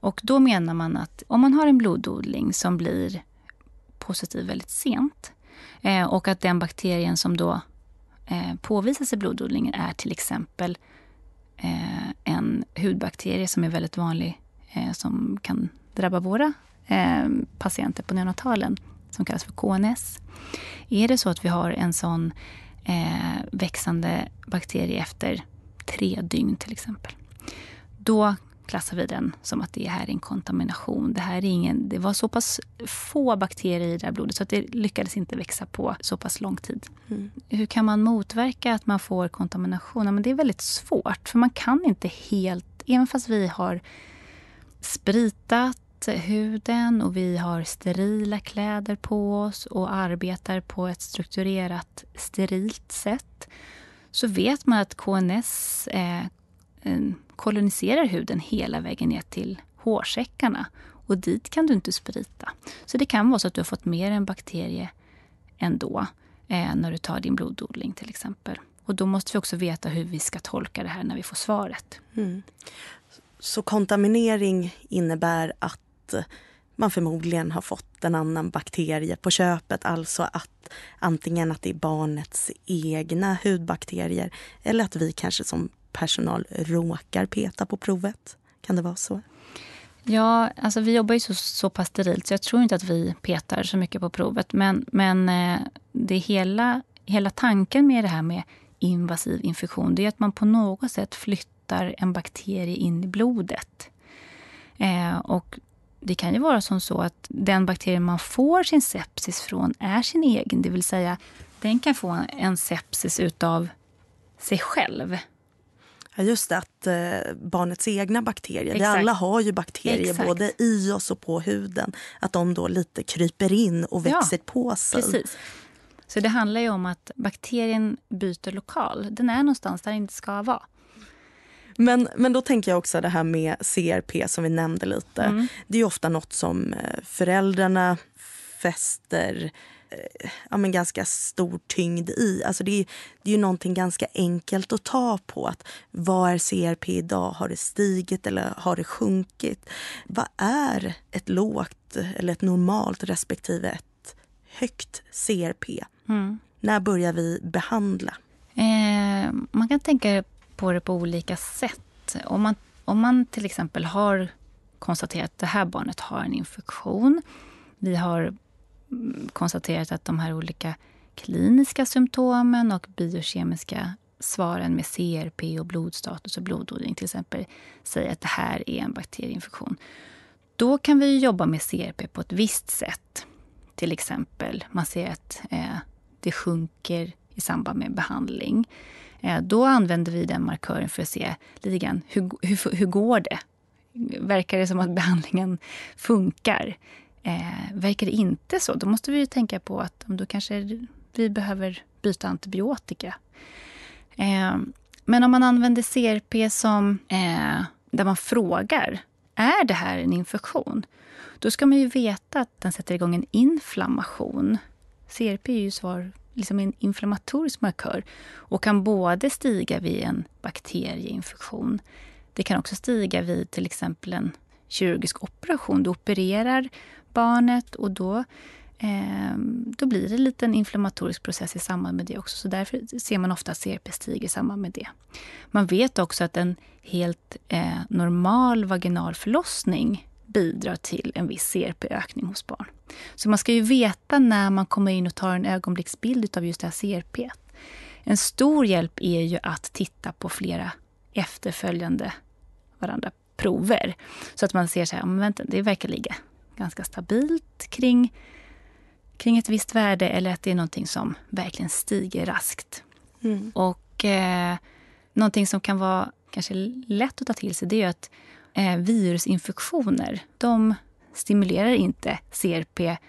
Och då menar man att om man har en blododling som blir positiv väldigt sent eh, och att den bakterien som då eh, påvisas i blododlingen är till exempel eh, en hudbakterie som är väldigt vanlig eh, som kan drabba våra eh, patienter på neonatalen som kallas för KNS. Är det så att vi har en sån eh, växande bakterie efter tre dygn till exempel, då klassar vi den som att det här är en kontamination. Det, här är ingen, det var så pass få bakterier i det här blodet så att det lyckades inte växa på så pass lång tid. Mm. Hur kan man motverka att man får kontamination? Ja, men det är väldigt svårt, för man kan inte helt... Även fast vi har spritat huden och vi har sterila kläder på oss och arbetar på ett strukturerat, sterilt sätt så vet man att KNS eh, koloniserar huden hela vägen ner till hårsäckarna. Och dit kan du inte sprita. Så det kan vara så att du har fått mer en bakterie ändå eh, när du tar din blododling till exempel. Och då måste vi också veta hur vi ska tolka det här när vi får svaret. Mm. Så kontaminering innebär att man förmodligen har fått en annan bakterie på köpet. Alltså att antingen att det är barnets egna hudbakterier eller att vi kanske som personal råkar peta på provet? Kan det vara så? Ja, alltså vi jobbar ju så, så pass sterilt så jag tror inte att vi petar så mycket på provet. Men, men eh, det hela, hela tanken med det här med invasiv infektion det är att man på något sätt flyttar en bakterie in i blodet. Eh, och det kan ju vara som så att den bakterie man får sin sepsis från är sin egen. Det vill säga, den kan få en sepsis utav sig själv. Ja, just det, att eh, barnets egna bakterier. Exakt. Vi alla har ju bakterier Exakt. både i oss och på huden. Att de då lite kryper in och växer ja, på sig. Precis. Så det handlar ju om att bakterien byter lokal. Den är någonstans där den inte ska vara. Men, men då tänker jag också det här med CRP som vi nämnde lite. Mm. Det är ofta något som eh, föräldrarna fäster ja, men ganska stor tyngd i. Alltså det, är, det är ju någonting ganska enkelt att ta på. att Vad är CRP idag? Har det stigit eller har det sjunkit? Vad är ett lågt eller ett normalt respektive ett högt CRP? Mm. När börjar vi behandla? Eh, man kan tänka på det på olika sätt. Om man, om man till exempel har konstaterat att det här barnet har en infektion. Vi har konstaterat att de här olika kliniska symptomen och biokemiska svaren med CRP och blodstatus och blododling till exempel säger att det här är en bakterieinfektion. Då kan vi jobba med CRP på ett visst sätt. Till exempel, man ser att eh, det sjunker i samband med behandling. Eh, då använder vi den markören för att se lite grann, hur, hur, hur går det? Verkar det som att behandlingen funkar? Eh, verkar det inte så, då måste vi tänka på att då kanske vi behöver byta antibiotika. Eh, men om man använder CRP som, eh, där man frågar, är det här en infektion? Då ska man ju veta att den sätter igång en inflammation. CRP är ju svar liksom en inflammatorisk markör och kan både stiga vid en bakterieinfektion. Det kan också stiga vid till exempel en kirurgisk operation. Du opererar barnet och då, eh, då blir det en liten inflammatorisk process i samband med det också. Så därför ser man ofta CRP stiger i samband med det. Man vet också att en helt eh, normal vaginal förlossning bidrar till en viss CRP-ökning hos barn. Så man ska ju veta när man kommer in och tar en ögonblicksbild av just det här CRP. En stor hjälp är ju att titta på flera efterföljande varandra prover. Så att man ser så här, men vänta, det verkar ligga ganska stabilt kring, kring ett visst värde eller att det är någonting som verkligen stiger raskt. Mm. Och eh, någonting som kan vara kanske lätt att ta till sig det är att eh, virusinfektioner, de stimulerar inte CRP-ökning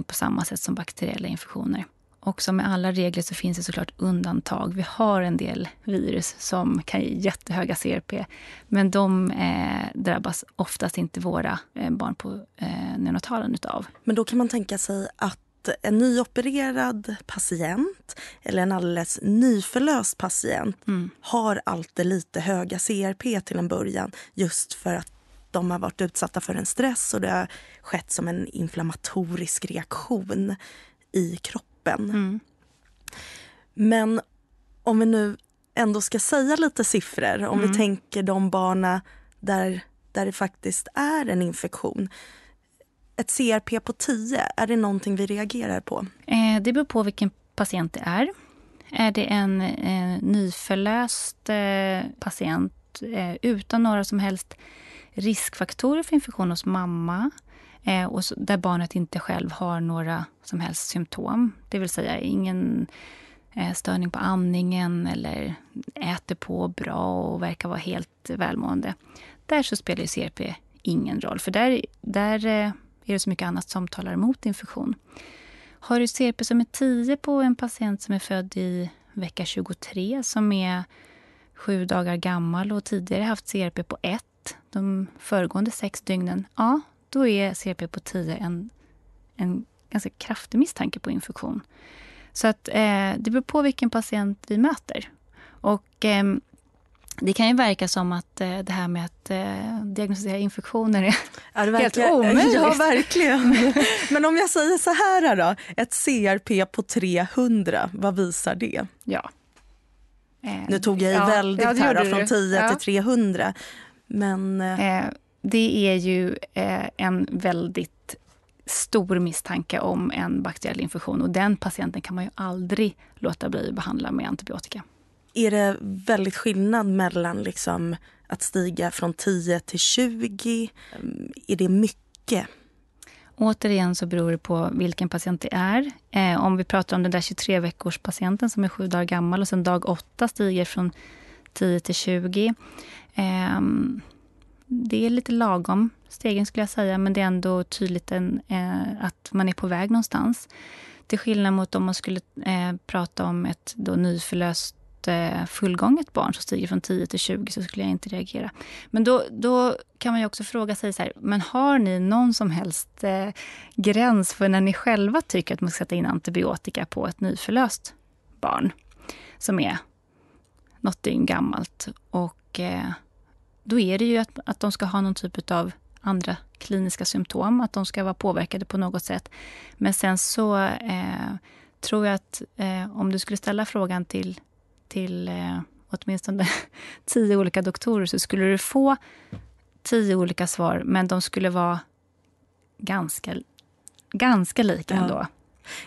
eh, på samma sätt som bakteriella infektioner. Och som med alla regler så finns det såklart undantag. Vi har en del virus som kan ge jättehöga CRP. Men de eh, drabbas oftast inte våra eh, barn på eh, neonatalen utav. Men då kan man tänka sig att en nyopererad patient eller en alldeles nyförlöst patient mm. har alltid lite höga CRP till en början just för att de har varit utsatta för en stress och det har skett som en inflammatorisk reaktion i kroppen. Mm. Men om vi nu ändå ska säga lite siffror, om mm. vi tänker de barna där, där det faktiskt är en infektion ett CRP på 10, är det någonting vi reagerar på? Eh, det beror på vilken patient det är. Är det en eh, nyförlöst eh, patient eh, utan några som helst riskfaktorer för infektion hos mamma eh, och så, där barnet inte själv har några som helst symptom, det vill säga ingen eh, störning på andningen eller äter på bra och verkar vara helt välmående. Där så spelar CRP ingen roll, för där, där eh, är det så mycket annat som talar emot infektion. Har du CRP som är 10 på en patient som är född i vecka 23 som är sju dagar gammal och tidigare haft CRP på 1 de föregående sex dygnen, ja, då är CRP på 10 en, en ganska kraftig misstanke på infektion. Så att eh, det beror på vilken patient vi möter. Och eh, det kan ju verka som att eh, det här med att eh, diagnostisera infektioner är ja, helt omöjligt. Ja, verkligen. Men om jag säger så här då. Ett CRP på 300, vad visar det? Ja. Eh, nu tog jag i ja, väldigt ja, här, från 10 ja. till 300. Men... Eh, det är ju eh, en väldigt stor misstanke om en bakteriell infektion och den patienten kan man ju aldrig låta bli att behandla med antibiotika. Är det väldigt skillnad mellan liksom att stiga från 10 till 20? Är det mycket? Återigen så beror det på vilken patient det är. Eh, om vi pratar om den där 23 veckors patienten som är sju dagar gammal och sen dag 8 stiger från 10 till 20. Eh, det är lite lagom stegen skulle jag säga, men det är ändå tydligt en, eh, att man är på väg någonstans. Till skillnad mot om man skulle eh, prata om ett då nyförlöst eh, fullgånget barn som stiger från 10 till 20 så skulle jag inte reagera. Men då, då kan man ju också fråga sig så här, men har ni någon som helst eh, gräns för när ni själva tycker att man ska sätta in antibiotika på ett nyförlöst barn som är något dygn gammalt? Och eh, då är det ju att, att de ska ha någon typ av andra kliniska symptom, att de ska vara påverkade på något sätt. Men sen så eh, tror jag att eh, om du skulle ställa frågan till, till eh, åtminstone tio olika doktorer så skulle du få tio olika svar, men de skulle vara ganska, ganska lika ja. ändå.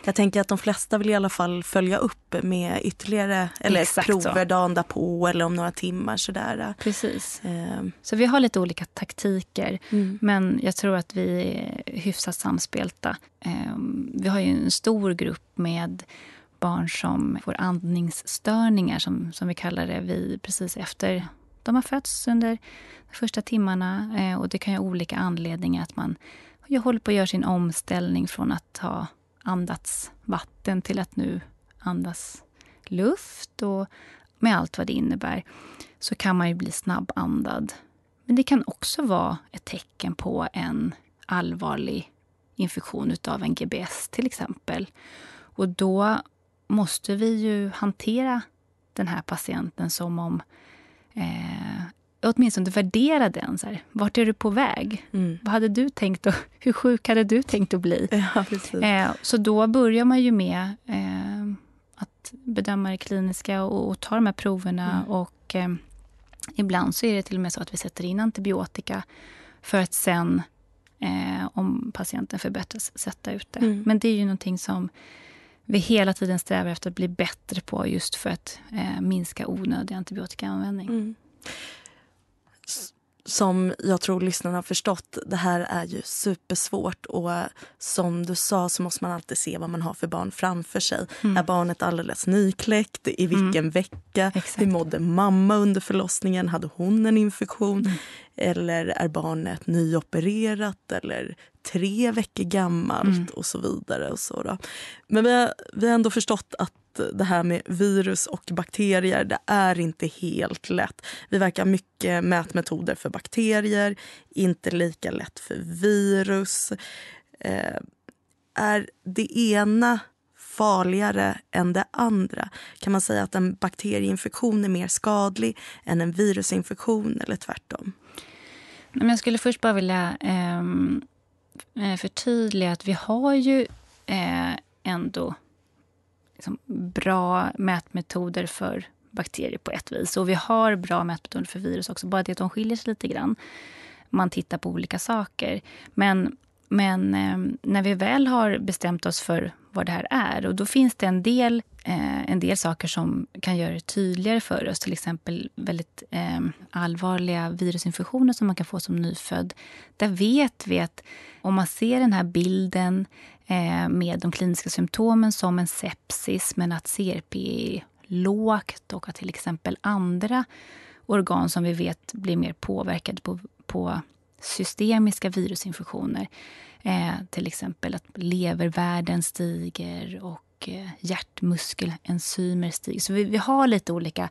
Jag tänker att de flesta vill i alla fall följa upp med ytterligare eller Exakt prover så. dagen därpå eller om några timmar. Sådär. Precis. Um. Så vi har lite olika taktiker. Mm. Men jag tror att vi är hyfsat samspelta. Um, vi har ju en stor grupp med barn som får andningsstörningar, som, som vi kallar det, vi, precis efter de har fötts under de första timmarna. Eh, och Det kan ju ha olika anledningar. att Man jag håller på att göra sin omställning från att ha andats vatten till att nu andas luft och med allt vad det innebär så kan man ju bli snabbandad. Men det kan också vara ett tecken på en allvarlig infektion av en GBS till exempel. Och då måste vi ju hantera den här patienten som om eh, åtminstone värdera den. Så här, vart är du på väg? Mm. Vad hade du tänkt och hur sjuk hade du tänkt att bli? Ja, eh, så då börjar man ju med eh, att bedöma det kliniska och, och ta de här proverna. Mm. Och eh, ibland så är det till och med så att vi sätter in antibiotika för att sen, eh, om patienten förbättras, sätta ut det. Mm. Men det är ju någonting som vi hela tiden strävar efter att bli bättre på just för att eh, minska onödig antibiotikaanvändning. Mm som jag tror lyssnarna har förstått, det här är ju supersvårt och som du sa så måste man alltid se vad man har för barn framför sig. Mm. Är barnet alldeles nykläckt? I vilken mm. vecka? Exakt. Hur mådde mamma under förlossningen? Hade hon en infektion? Mm. Eller är barnet nyopererat eller tre veckor gammalt mm. och så vidare. Och så då. Men vi har, vi har ändå förstått att det här med virus och bakterier, det är inte helt lätt. Vi verkar ha mycket mätmetoder för bakterier, inte lika lätt för virus. Eh, är det ena farligare än det andra? Kan man säga att en bakterieinfektion är mer skadlig än en virusinfektion eller tvärtom? Jag skulle först bara vilja ehm, eh, förtydliga att vi har ju eh, ändå liksom bra mätmetoder för bakterier på ett vis. Och vi har bra mätmetoder för virus också, bara det att de skiljer sig lite grann. Man tittar på olika saker. Men, men eh, när vi väl har bestämt oss för vad det här är, och då finns det en del, eh, en del saker som kan göra det tydligare för oss. Till exempel väldigt eh, allvarliga virusinfektioner som man kan få som nyfödd. Där vet vi att om man ser den här bilden Eh, med de kliniska symptomen som en sepsis men att CRP är lågt och att till exempel andra organ som vi vet blir mer påverkade på, på systemiska virusinfektioner. Eh, till exempel att levervärden stiger och eh, hjärtmuskelenzymer stiger. Så vi, vi, har lite olika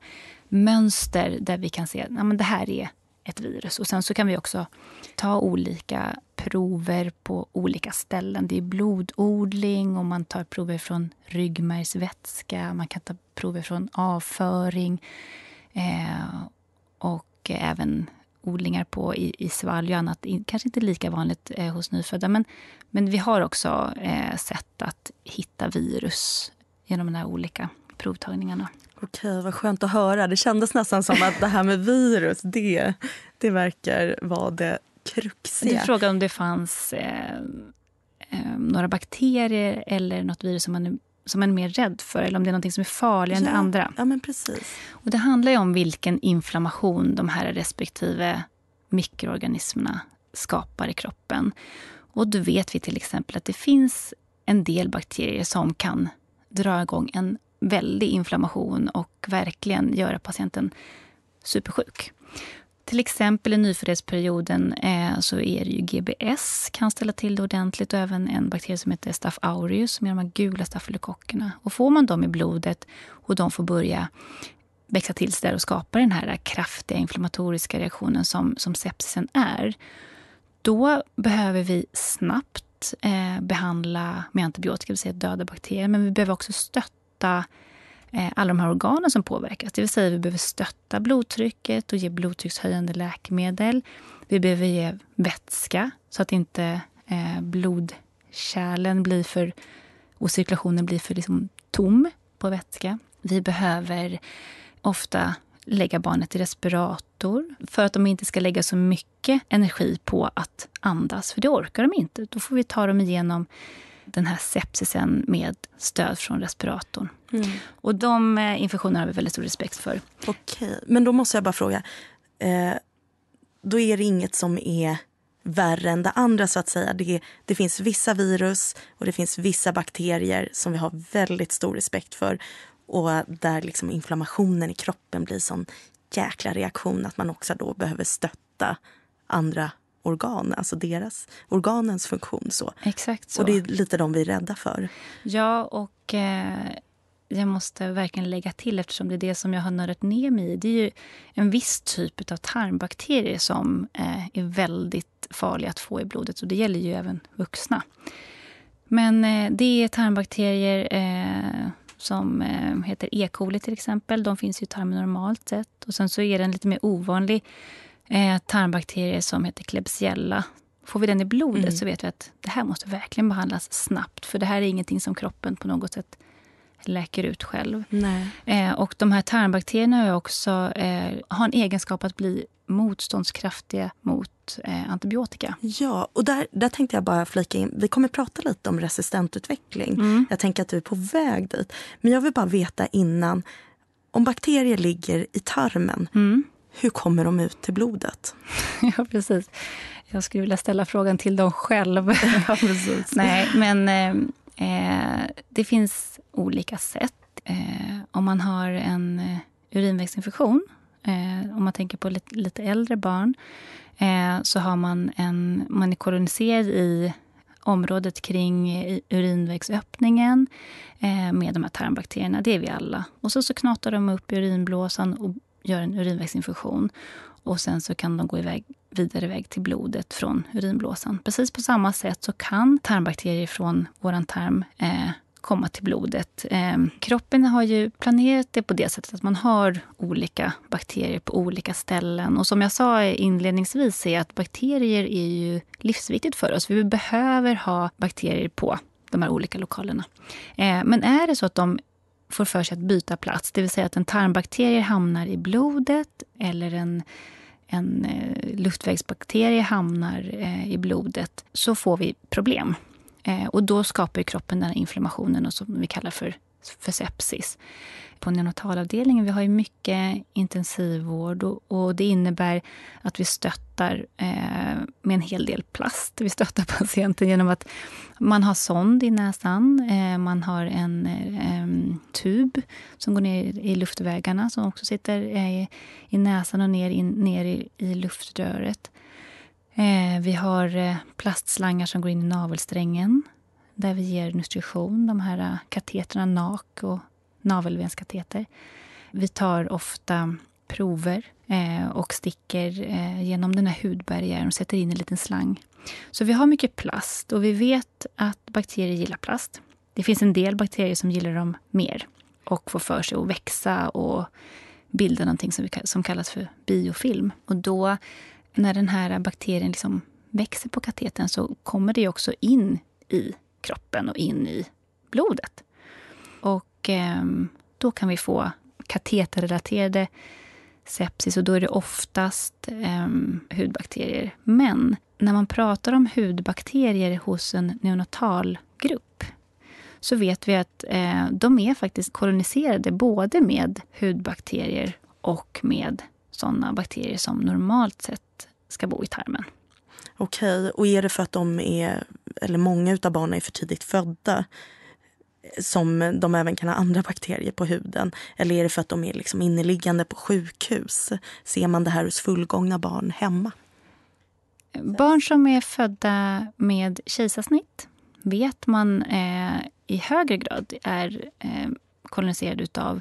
mönster där vi kan se att ja, det här är ett virus. Och Sen så kan vi också ta olika prover på olika ställen. Det är blododling och man tar prover från ryggmärgsvätska. Man kan ta prover från avföring eh, och även odlingar på i, i svalg och annat. Kanske inte lika vanligt eh, hos nyfödda, men, men vi har också eh, sätt att hitta virus genom de här olika provtagningarna. Okej, vad skönt att höra. Det kändes nästan som att det här med virus, det, det verkar vara det kruxiga. Du frågade om det fanns eh, eh, några bakterier eller något virus som man, är, som man är mer rädd för eller om det är något som är farligare ja, än det andra. Ja, men precis. Och det handlar om vilken inflammation de här respektive mikroorganismerna skapar i kroppen. Och då vet vi till exempel att det finns en del bakterier som kan dra igång en väldig inflammation och verkligen göra patienten supersjuk. Till exempel i nyföddhetsperioden eh, så är det ju GBS kan ställa till det ordentligt och även en bakterie som heter Staph aureus som är de här gula stafylokockerna. Och får man dem i blodet och de får börja växa till sig där och skapa den här kraftiga inflammatoriska reaktionen som, som sepsisen är, då behöver vi snabbt eh, behandla med antibiotika, det vill säga döda bakterier. Men vi behöver också stötta Eh, alla de här organen som påverkas. Det vill säga vi behöver stötta blodtrycket och ge blodtryckshöjande läkemedel. Vi behöver ge vätska så att inte eh, blodkärlen blir för och cirkulationen blir för liksom tom på vätska. Vi behöver ofta lägga barnet i respirator för att de inte ska lägga så mycket energi på att andas, för det orkar de inte. Då får vi ta dem igenom den här sepsisen med stöd från respiratorn. Mm. Och de eh, infektionerna har vi väldigt stor respekt för. Okej, men då måste jag bara fråga. Eh, då är det inget som är värre än det andra så att säga. Det, det finns vissa virus och det finns vissa bakterier som vi har väldigt stor respekt för och där liksom inflammationen i kroppen blir sån jäkla reaktion att man också då behöver stötta andra organ, alltså deras, organens funktion. Så. Exakt så. Och det är lite de vi är rädda för. Ja, och eh, jag måste verkligen lägga till, eftersom det är det som jag har nördat ner mig i. Det är ju en viss typ av tarmbakterier som eh, är väldigt farliga att få i blodet. Och det gäller ju även vuxna. Men eh, det är tarmbakterier eh, som eh, heter E. coli till exempel. De finns i tarmen normalt sett. Och sen så är det en lite mer ovanlig eh, tarmbakterie som heter Klebsiella. Får vi den i blodet mm. så vet vi att det här måste verkligen behandlas snabbt. För det här är ingenting som kroppen på något sätt läker ut själv. Eh, och de här tarmbakterierna har också eh, har en egenskap att bli motståndskraftiga mot eh, antibiotika. Ja, och där, där tänkte jag bara flika in. Vi kommer prata lite om resistentutveckling. Mm. Jag tänker att du är på väg dit. Men jag vill bara veta innan. Om bakterier ligger i tarmen, mm. Hur kommer de ut till blodet? ja, precis. Jag skulle vilja ställa frågan till dem själv. ja, precis. Nej, men eh, det finns olika sätt. Eh, om man har en eh, urinvägsinfektion Eh, om man tänker på lite, lite äldre barn eh, så har man en, man är koloniserad i området kring urinvägsöppningen eh, med de här tarmbakterierna. Det är vi alla. Och så, så knatar de upp urinblåsan och gör en urinvägsinfektion. Och sen så kan de gå iväg, vidare iväg till blodet från urinblåsan. Precis på samma sätt så kan tarmbakterier från vår tarm eh, komma till blodet. Eh, kroppen har ju planerat det på det sättet att man har olika bakterier på olika ställen. Och som jag sa inledningsvis är att bakterier är ju livsviktigt för oss. Vi behöver ha bakterier på de här olika lokalerna. Eh, men är det så att de får för sig att byta plats, det vill säga att en tarmbakterie hamnar i blodet eller en en eh, luftvägsbakterie hamnar eh, i blodet så får vi problem. Eh, och då skapar kroppen den här inflammationen som vi kallar för, för sepsis. På neonatalavdelningen vi har ju mycket intensivvård och, och det innebär att vi stöttar eh, med en hel del plast. Vi stöttar patienten genom att man har sond i näsan, eh, man har en eh, tub som går ner i luftvägarna som också sitter eh, i näsan och ner, in, ner i, i luftröret. Eh, vi har eh, plastslangar som går in i navelsträngen där vi ger nutrition, de här eh, kateterna NAK och navelvenskateter. Vi tar ofta prover eh, och sticker eh, genom den här hudbarriären och sätter in en liten slang. Så vi har mycket plast och vi vet att bakterier gillar plast. Det finns en del bakterier som gillar dem mer och får för sig att växa och bilda någonting som, vi, som kallas för biofilm. Och då när den här bakterien liksom växer på katetern så kommer det också in i kroppen och in i blodet. Och eh, då kan vi få kateterrelaterade sepsis och då är det oftast eh, hudbakterier. Men när man pratar om hudbakterier hos en neonatalgrupp så vet vi att eh, de är faktiskt koloniserade både med hudbakterier och med sådana bakterier som normalt sett ska bo i tarmen. Okej, och är det för att de är, eller många av barnen är för tidigt födda som de även kan ha andra bakterier på huden? Eller är det för att de är liksom inneliggande på sjukhus? Ser man det här hos fullgångna barn hemma? Barn som är födda med kejsarsnitt vet man eh, i högre grad är eh, koloniserade av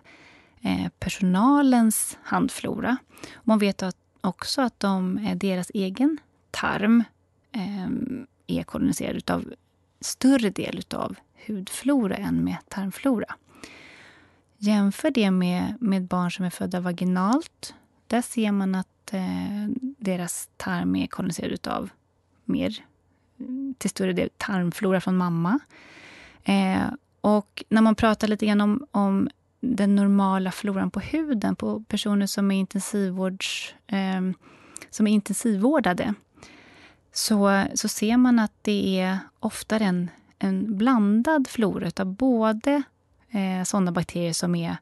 eh, personalens handflora. Man vet att, också att de, eh, deras egen tarm eh, är koloniserad av större del av hudflora än med tarmflora. Jämför det med, med barn som är födda vaginalt. Där ser man att eh, deras tarm är koloniserad av mer till större del tarmflora från mamma. Eh, och när man pratar lite grann om, om den normala floran på huden på personer som är, intensivvårds, eh, som är intensivvårdade så, så ser man att det är oftare en, en blandad flora av både eh, sådana bakterier som är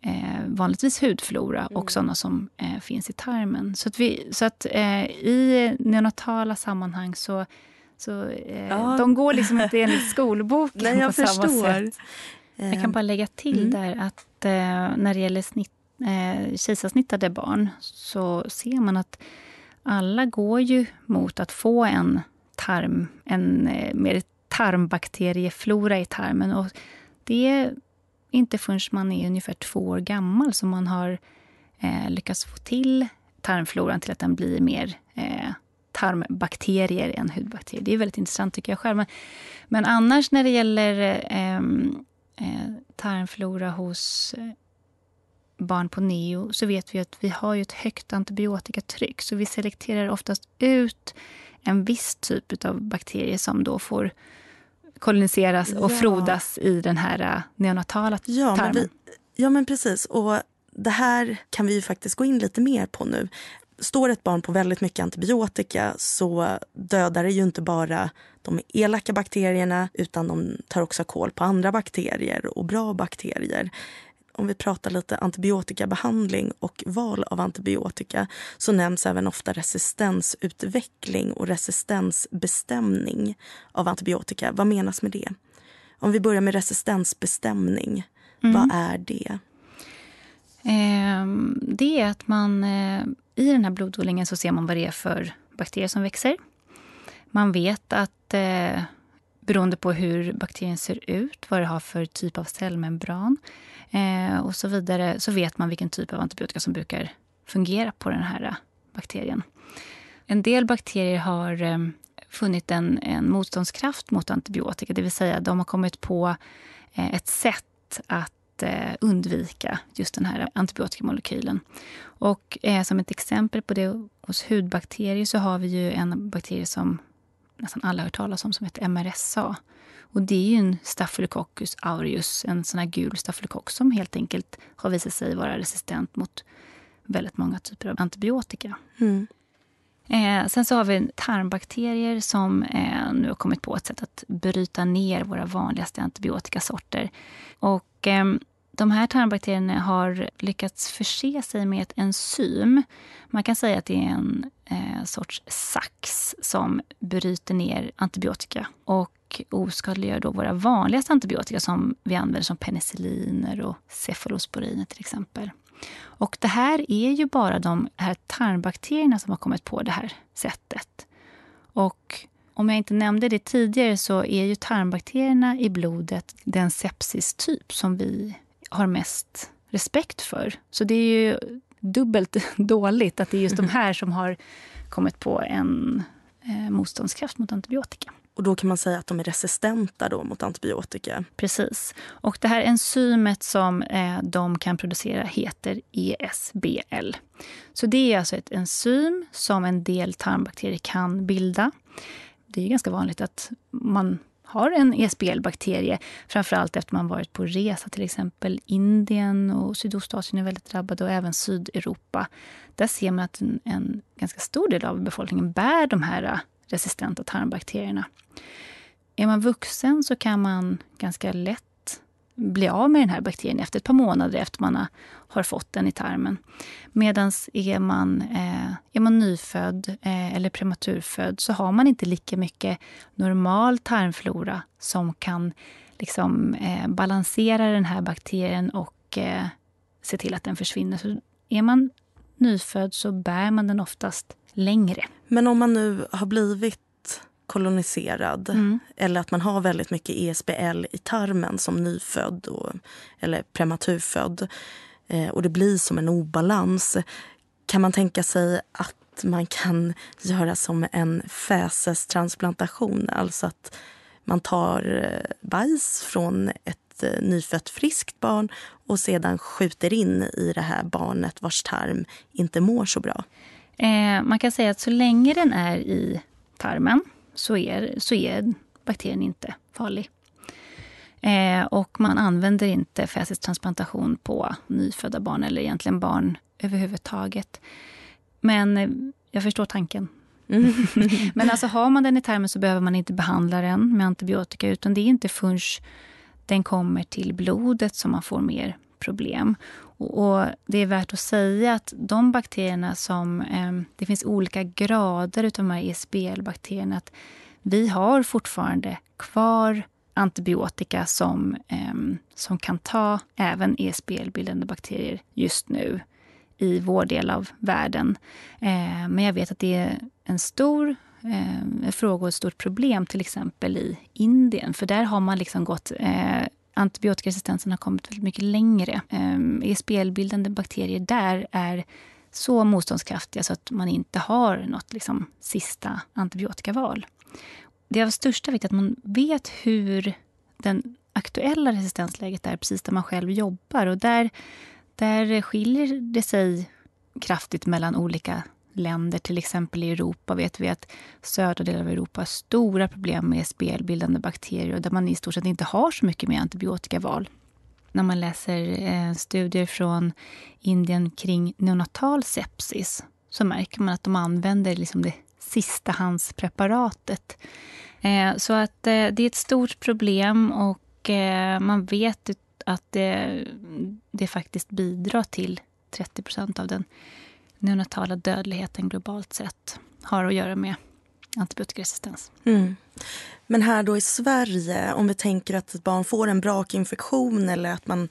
eh, vanligtvis hudflora mm. och sådana som eh, finns i tarmen. Så att, vi, så att eh, i neonatala sammanhang så så eh, ja. de går liksom inte enligt skolboken Nej, jag på förstår. samma sätt. Jag kan bara lägga till mm. där att eh, när det gäller snitt, eh, kejsarsnittade barn så ser man att alla går ju mot att få en tarm, en eh, mer tarmbakterieflora i tarmen. Och det är inte förrän man är ungefär två år gammal som man har eh, lyckats få till tarmfloran till att den blir mer eh, tarmbakterier än hudbakterier. Det är väldigt intressant tycker jag själv. Men, men annars när det gäller ehm, eh, tarmflora hos eh, barn på neo så vet vi att vi har ett högt antibiotikatryck. Så vi selekterar oftast ut en viss typ av bakterier som då får koloniseras och ja. frodas i den här eh, neonatala ja, tarmen. Men vi, ja, men precis. Och det här kan vi ju faktiskt gå in lite mer på nu står ett barn på väldigt mycket antibiotika så dödar det ju inte bara de elaka bakterierna utan de tar också koll på andra bakterier och bra bakterier. Om vi pratar lite antibiotikabehandling och val av antibiotika så nämns även ofta resistensutveckling och resistensbestämning av antibiotika. Vad menas med det? Om vi börjar med resistensbestämning, mm. vad är det? Eh, det är att man eh, i den här blododlingen så ser man vad det är för bakterier som växer. Man vet att eh, beroende på hur bakterien ser ut, vad det har för typ av cellmembran Eh, och så vidare, så vet man vilken typ av antibiotika som brukar fungera på den här eh, bakterien. En del bakterier har eh, funnit en, en motståndskraft mot antibiotika, det vill säga de har kommit på eh, ett sätt att eh, undvika just den här antibiotikamolekylen. Och eh, som ett exempel på det hos hudbakterier så har vi ju en bakterie som nästan alla hört talas om som heter MRSA. Och det är ju en Staphylococcus aureus, en sån här gul stafylokock som helt enkelt har visat sig vara resistent mot väldigt många typer av antibiotika. Mm. Eh, sen så har vi tarmbakterier som eh, nu har kommit på ett sätt att bryta ner våra vanligaste antibiotikasorter. Och, eh, de här tarmbakterierna har lyckats förse sig med ett enzym. Man kan säga att det är en eh, sorts sax som bryter ner antibiotika och oskadliggör då våra vanligaste antibiotika som vi använder som penicilliner och cefalosporiner till exempel. Och det här är ju bara de här tarmbakterierna som har kommit på det här sättet. Och om jag inte nämnde det tidigare så är ju tarmbakterierna i blodet den sepsistyp som vi har mest respekt för. Så det är ju dubbelt dåligt att det är just de här som har kommit på en eh, motståndskraft mot antibiotika. Och då kan man säga att de är resistenta då mot antibiotika? Precis. Och det här enzymet som eh, de kan producera heter ESBL. Så det är alltså ett enzym som en del tarmbakterier kan bilda. Det är ganska vanligt att man har en ESBL-bakterie. Framförallt efter man varit på resa, till exempel Indien och Sydostasien är väldigt drabbade och även Sydeuropa. Där ser man att en, en ganska stor del av befolkningen bär de här äh, resistenta tarmbakterierna. Är man vuxen så kan man ganska lätt bli av med den här bakterien efter ett par månader efter man har fått den i tarmen. Medan är man, eh, är man nyfödd eh, eller prematurfödd så har man inte lika mycket normal tarmflora som kan liksom, eh, balansera den här bakterien och eh, se till att den försvinner. Så är man nyfödd så bär man den oftast längre. Men om man nu har blivit koloniserad mm. eller att man har väldigt mycket ESBL i tarmen som nyfödd och, eller prematurfödd eh, och det blir som en obalans. Kan man tänka sig att man kan göra som en fäsestransplantation, alltså att man tar eh, bajs från ett eh, nyfött friskt barn och sedan skjuter in i det här barnet vars tarm inte mår så bra? Eh, man kan säga att så länge den är i tarmen så är, så är bakterien inte farlig. Eh, och man använder inte fäsestransplantation på nyfödda barn eller egentligen barn överhuvudtaget. Men eh, jag förstår tanken. Mm. Men alltså har man den i tarmen så behöver man inte behandla den med antibiotika utan det är inte förrän den kommer till blodet som man får mer problem. Och, Det är värt att säga att de bakterierna som... Eh, det finns olika grader av de här ESBL-bakterierna. Att vi har fortfarande kvar antibiotika som, eh, som kan ta även ESBL-bildande bakterier just nu i vår del av världen. Eh, men jag vet att det är en stor eh, fråga och ett stort problem till exempel i Indien. För där har man liksom gått eh, antibiotikaresistensen har kommit väldigt mycket längre. Ehm, ESBL-bildande bakterier där är så motståndskraftiga så att man inte har något liksom, sista antibiotikaval. Det är av största vikt att man vet hur den aktuella resistensläget är precis där man själv jobbar. Och där, där skiljer det sig kraftigt mellan olika länder, till exempel i Europa, vet vi att södra delen av Europa har stora problem med spelbildande bakterier och där man i stort sett inte har så mycket mer antibiotikaval. När man läser eh, studier från Indien kring neonatal sepsis så märker man att de använder liksom det sistahandspreparatet. Eh, så att eh, det är ett stort problem och eh, man vet att det, det faktiskt bidrar till 30% av den neonatala dödligheten globalt sett har att göra med antibiotikaresistens. Mm. Men här då i Sverige, om vi tänker att ett barn får en brakinfektion eller att man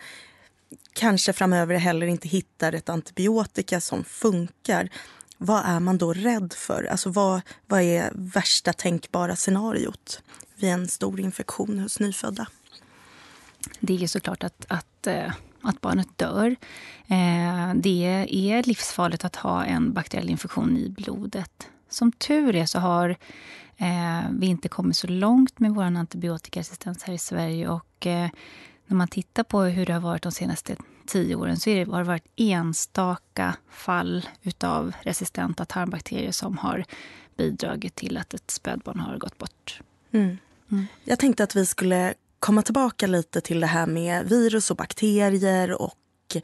kanske framöver heller inte hittar ett antibiotika som funkar. Vad är man då rädd för? Alltså vad, vad är värsta tänkbara scenariot vid en stor infektion hos nyfödda? Det är såklart att, att eh, att barnet dör. Eh, det är livsfarligt att ha en bakteriell infektion i blodet. Som tur är så har eh, vi inte kommit så långt med vår antibiotikaresistens här i Sverige. Och eh, när man tittar på hur det har varit de senaste tio åren så har det varit enstaka fall av resistenta tarmbakterier som har bidragit till att ett spädbarn har gått bort. Mm. Mm. Jag tänkte att vi skulle komma tillbaka lite till det här med virus och bakterier och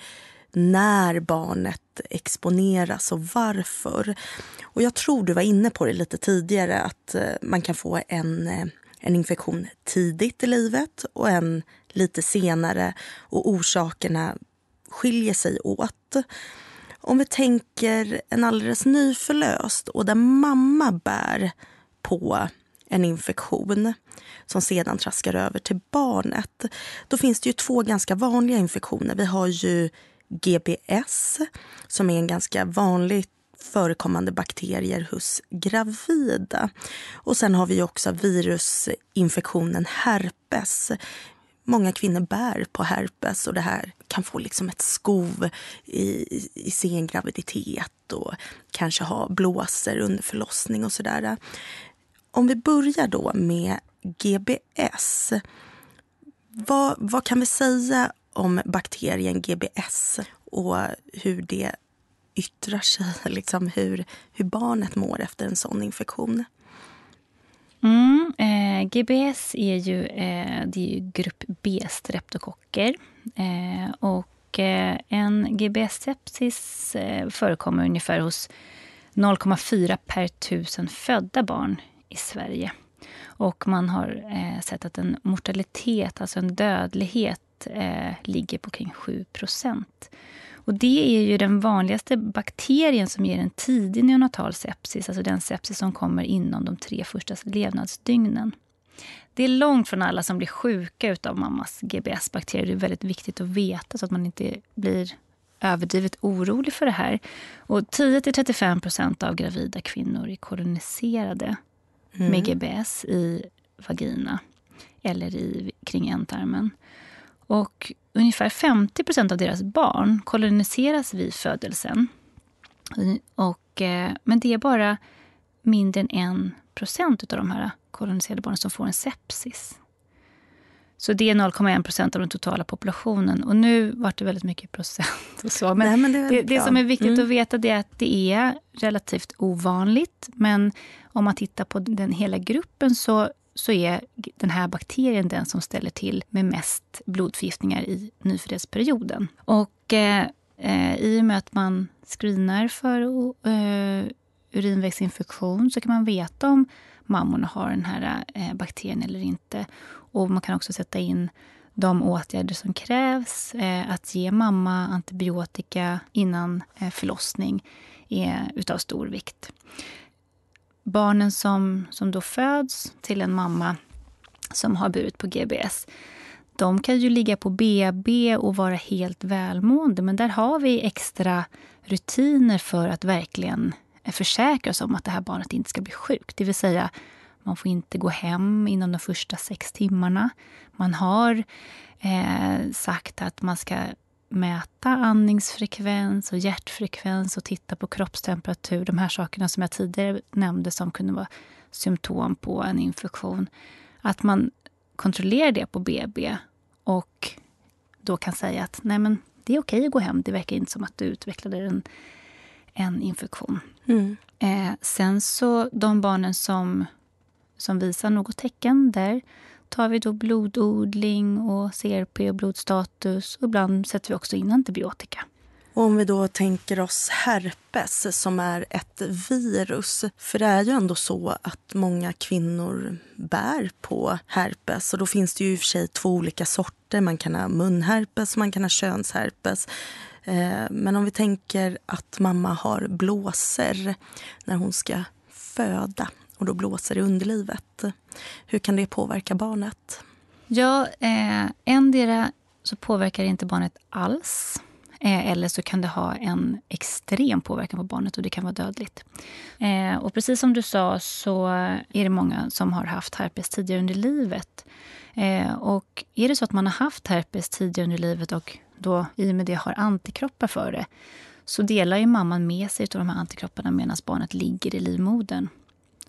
när barnet exponeras och varför. Och jag tror du var inne på det lite tidigare att eh, man kan få en, eh, en infektion tidigt i livet och en lite senare och orsakerna skiljer sig åt. Om vi tänker en alldeles nyförlöst och där mamma bär på en infektion som sedan traskar över till barnet. Då finns det ju två ganska vanliga infektioner. Vi har ju GBS som är en ganska vanligt förekommande bakterier hos gravida. Och sen har vi också virusinfektionen herpes. Många kvinnor bär på herpes och det här kan få liksom ett skov i, i sen graviditet och kanske ha blåsor under förlossning och sådär. Om vi börjar då med GBS. Vad, vad kan vi säga om bakterien GBS och hur det yttrar sig, liksom hur, hur barnet mår efter en sån infektion? Mm, eh, GBS är ju, eh, det är ju grupp B-streptokocker. Eh, och eh, en GBS-sepsis eh, förekommer ungefär hos 0,4 per tusen födda barn i Sverige. Och man har eh, sett att en mortalitet, alltså en dödlighet, eh, ligger på kring 7 och det är ju den vanligaste bakterien som ger en tidig neonatal sepsis, alltså den sepsis som kommer inom de tre första levnadsdygnen. Det är långt från alla som blir sjuka av mammas GBS-bakterier. Det är väldigt viktigt att veta så att man inte blir överdrivet orolig för det här. Och 10-35% av gravida kvinnor är koloniserade mm. med GBS i vagina eller i, kring ändtarmen. Och ungefär 50% av deras barn koloniseras vid födelsen. Och, eh, men det är bara mindre än 1 procent av de här koloniserade barnen som får en sepsis. Så det är 0,1 procent av den totala populationen. Och nu vart det väldigt mycket procent. Och så. Men, Nej, men det, det, det, som är viktigt mm. att veta är att det är relativt ovanligt. Men om man tittar på den hela gruppen så så är den här bakterien den som ställer till med mest blodförgiftningar i nyföddhetsperioden. Och eh, eh, i och med att man screenar för eh, urinvägsinfektion så kan man veta om mammorna har den här eh, bakterien eller inte. Och man kan också sätta in de åtgärder som krävs. Eh, att ge mamma antibiotika innan eh, förlossning är utav stor vikt barnen som, som då föds till en mamma som har burit på GBS, de kan ju ligga på BB och vara helt välmående. Men där har vi extra rutiner för att verkligen försäkra oss om att det här barnet inte ska bli sjukt. Det vill säga, man får inte gå hem inom de första sex timmarna. Man har eh, sagt att man ska mäta andningsfrekvens och hjärtfrekvens och titta på kroppstemperatur. De här sakerna som jag tidigare nämnde som kunde vara symptom på en infektion. Att man kontrollerar det på BB och då kan säga att nej men det är okej att gå hem. Det verkar inte som att du utvecklade en, en infektion. Mm. Eh, sen så de barnen som, som visar något tecken där tar vi då blododling och CRP och blodstatus. Och ibland sätter vi också in antibiotika. Och om vi då tänker oss herpes som är ett virus. För det är ju ändå så att många kvinnor bär på herpes. Och då finns det ju i och för sig två olika sorter. Man kan ha munherpes och man kan ha könsherpes. Eh, men om vi tänker att mamma har blåser när hon ska föda och då blåser i underlivet. Hur kan det påverka barnet? Ja, eh, endera så påverkar det inte barnet alls. Eh, eller så kan det ha en extrem påverkan på barnet och det kan vara dödligt. Eh, och precis som du sa så är det många som har haft herpes tidigare under livet. Eh, och är det så att man har haft herpes tidigare under livet och då i och med det har antikroppar för det så delar ju mamman med sig av de här antikropparna medan barnet ligger i livmodern.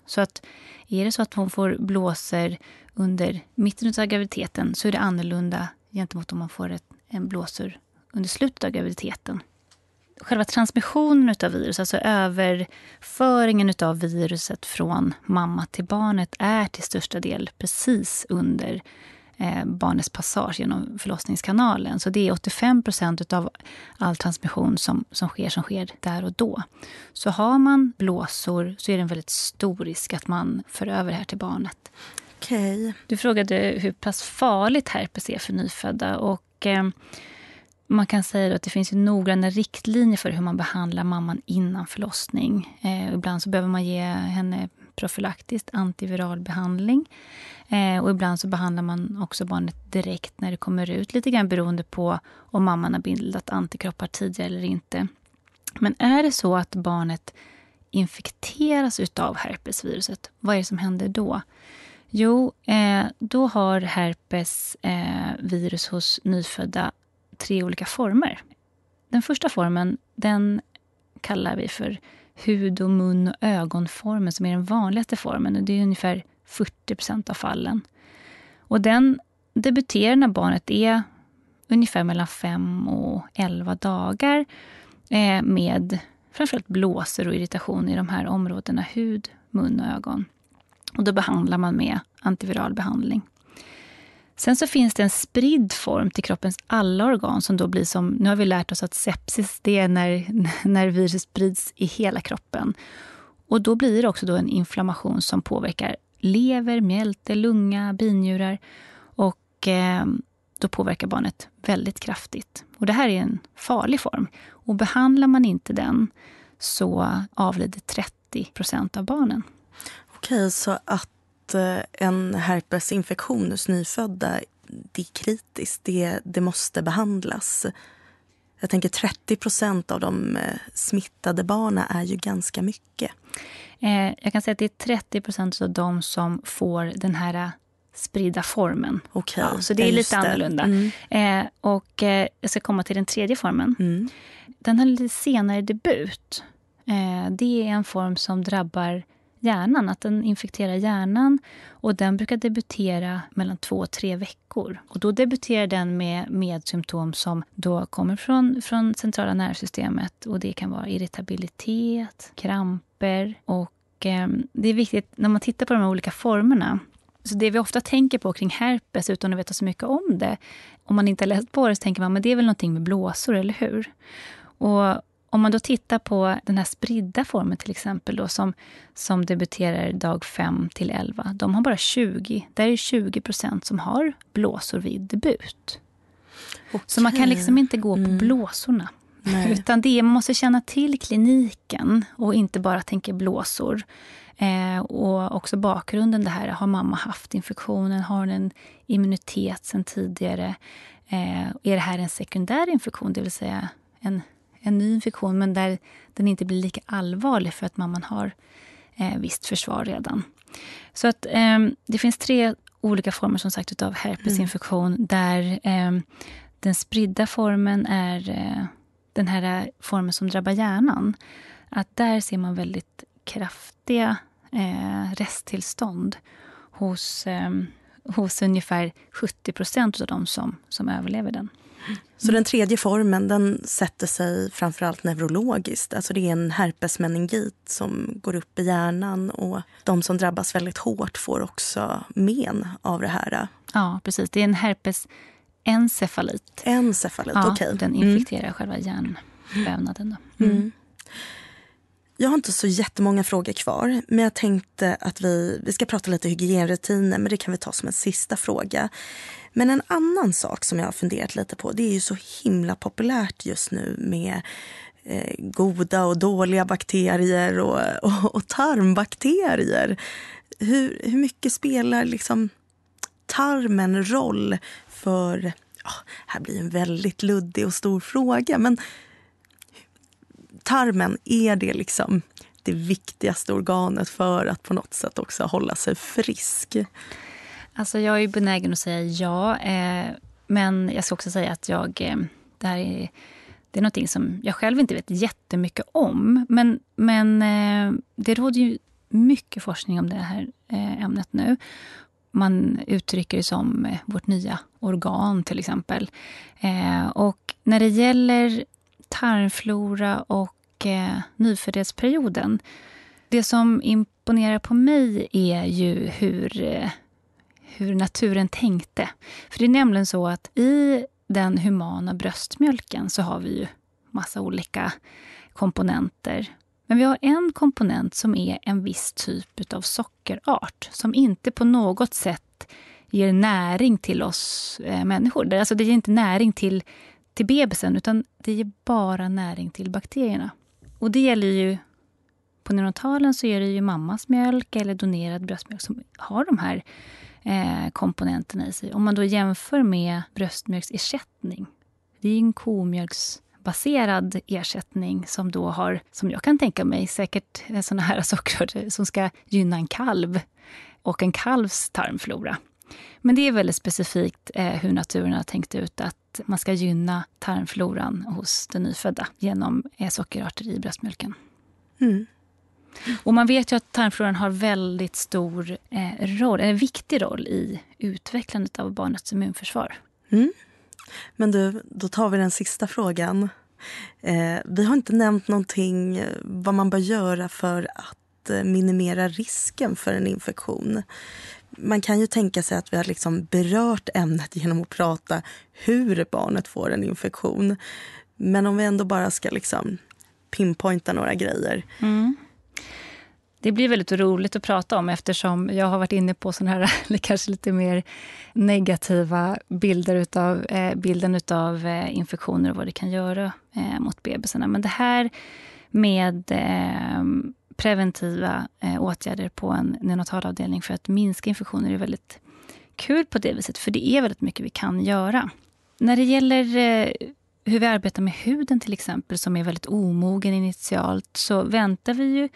Så att är det så att hon får blåsor under mitten av graviditeten så är det annorlunda gentemot om man får ett, en blåsor under slutet av graviditeten. Själva transmissionen av virus, alltså överföringen av viruset från mamma till barnet är till största del precis under barnets passage genom förlossningskanalen. Så det är 85 procent av all transmission som, som sker som sker där och då. Så har man blåsor så är det en väldigt stor risk att man för över det här till barnet. Okay. Du frågade hur pass farligt herpes är för nyfödda. Och, eh, man kan säga att det finns noggranna riktlinjer för hur man behandlar mamman innan förlossning. Eh, ibland så behöver man ge henne profylaktiskt antiviral behandling. Eh, och ibland så behandlar man också barnet direkt när det kommer ut, lite grann beroende på om mamman har bildat antikroppar tidigare eller inte. Men är det så att barnet infekteras av herpesviruset, vad är det som händer då? Jo, eh, då har herpes eh, virus hos nyfödda tre olika former. Den första formen den kallar vi för hud och mun och ögonformen som är den vanligaste formen. Det är ungefär 40% av fallen. Och den debuterar när barnet är ungefär mellan 5 och 11 dagar eh, med framförallt blåsor och irritation i de här områdena hud, mun och ögon. Och då behandlar man med antiviral behandling. Sen så finns det en spridd form till kroppens alla organ som då blir som, nu har vi lärt oss att sepsis det är när, när virus sprids i hela kroppen. Och då blir det också då en inflammation som påverkar lever, mjälte, lunga, binjurar. Och eh, då påverkar barnet väldigt kraftigt. Och det här är en farlig form. Och behandlar man inte den så avlider 30 procent av barnen. Okej, så att eh, en herpesinfektion hos nyfödda, det är kritiskt. Det, det måste behandlas. Jag tänker 30 procent av de eh, smittade barnen är ju ganska mycket. Eh, jag kan säga att det är 30 procent av de som får den här spridda formen. Okay. Ja, så det är lite annorlunda. Mm. Eh, och eh, jag ska komma till den tredje formen. Mm. Den har lite senare debut. Eh, det är en form som drabbar hjärnan, att den infekterar hjärnan. Och Den brukar debutera mellan två och tre veckor. Och Då debuterar den med, med symptom som då kommer från, från centrala nervsystemet. Och Det kan vara irritabilitet, kramper. och eh, Det är viktigt när man tittar på de olika formerna så det vi ofta tänker på kring herpes, utan att veta så mycket om det, om man inte har läst på det, så tänker man att det är väl någonting med blåsor, eller hur? Och om man då tittar på den här spridda formen till exempel, då, som, som debuterar dag 5 till 11, de har bara 20. Där är det 20 procent som har blåsor vid debut. Okay. Så man kan liksom inte gå på mm. blåsorna. Nej. Utan det är, man måste känna till kliniken och inte bara tänka blåsor. Eh, och också bakgrunden det här, har mamma haft infektionen? Har hon en immunitet sen tidigare? Eh, är det här en sekundär infektion, det vill säga en, en ny infektion men där den inte blir lika allvarlig för att mamman har eh, visst försvar redan? Så att eh, det finns tre olika former som sagt av herpesinfektion mm. där eh, den spridda formen är eh, den här formen som drabbar hjärnan. Att där ser man väldigt kraftiga eh, resttillstånd hos, eh, hos ungefär 70 procent av de som, som överlever den. Så den tredje formen den sätter sig framförallt neurologiskt. Alltså det är en herpesmeningit som går upp i hjärnan och de som drabbas väldigt hårt får också men av det här. Ja, precis. Det är en herpesencefalit. Encefalit, ja, okej. Okay. Den infekterar mm. själva hjärnvävnaden. Mm. Mm. Jag har inte så jättemånga frågor kvar, men jag tänkte att vi, vi ska prata lite hygienrutiner, men det kan vi ta som en sista fråga. Men en annan sak som jag har funderat lite på, det är ju så himla populärt just nu med eh, goda och dåliga bakterier och, och, och tarmbakterier. Hur, hur mycket spelar liksom tarmen roll för... Oh, här blir en väldigt luddig och stor fråga, men tarmen, är det liksom det viktigaste organet för att på något sätt också hålla sig frisk? Alltså jag är benägen att säga ja. Eh, men jag ska också säga att jag, eh, det här är, det är någonting som jag själv inte vet jättemycket om. Men, men eh, det råder ju mycket forskning om det här eh, ämnet nu. Man uttrycker det som eh, vårt nya organ till exempel. Eh, och när det gäller tarmflora och eh, nyföddhetsperioden. Det som imponerar på mig är ju hur, eh, hur naturen tänkte. För det är nämligen så att i den humana bröstmjölken så har vi ju massa olika komponenter. Men vi har en komponent som är en viss typ av sockerart som inte på något sätt ger näring till oss eh, människor. Alltså det ger inte näring till till bebisen, utan det ger bara näring till bakterierna. Och det gäller ju på neonatalen så är det ju mammas mjölk eller donerad bröstmjölk som har de här eh, komponenterna i sig. Om man då jämför med bröstmjölksersättning, det är en komjölksbaserad ersättning som då har, som jag kan tänka mig, säkert eh, såna här sockerarter som ska gynna en kalv och en kalvs tarmflora. Men det är väldigt specifikt eh, hur naturen har tänkt ut att man ska gynna tarmfloran hos den nyfödda genom eh, sockerarter i bröstmjölken. Mm. Och man vet ju att tarmfloran har väldigt stor eh, roll, en viktig roll i utvecklandet av barnets immunförsvar. Mm. Men du, då tar vi den sista frågan. Eh, vi har inte nämnt någonting eh, vad man bör göra för att eh, minimera risken för en infektion. Man kan ju tänka sig att vi har liksom berört ämnet genom att prata hur barnet får en infektion. Men om vi ändå bara ska liksom pinpointa några grejer. Mm. Det blir väldigt roligt att prata om eftersom jag har varit inne på såna här kanske lite mer negativa bilder utav, eh, bilden av eh, infektioner och vad det kan göra eh, mot bebisarna. Men det här med eh, preventiva eh, åtgärder på en neonatalavdelning för att minska infektioner är väldigt kul på det viset, för det är väldigt mycket vi kan göra. När det gäller eh, hur vi arbetar med huden till exempel, som är väldigt omogen initialt, så väntar vi ju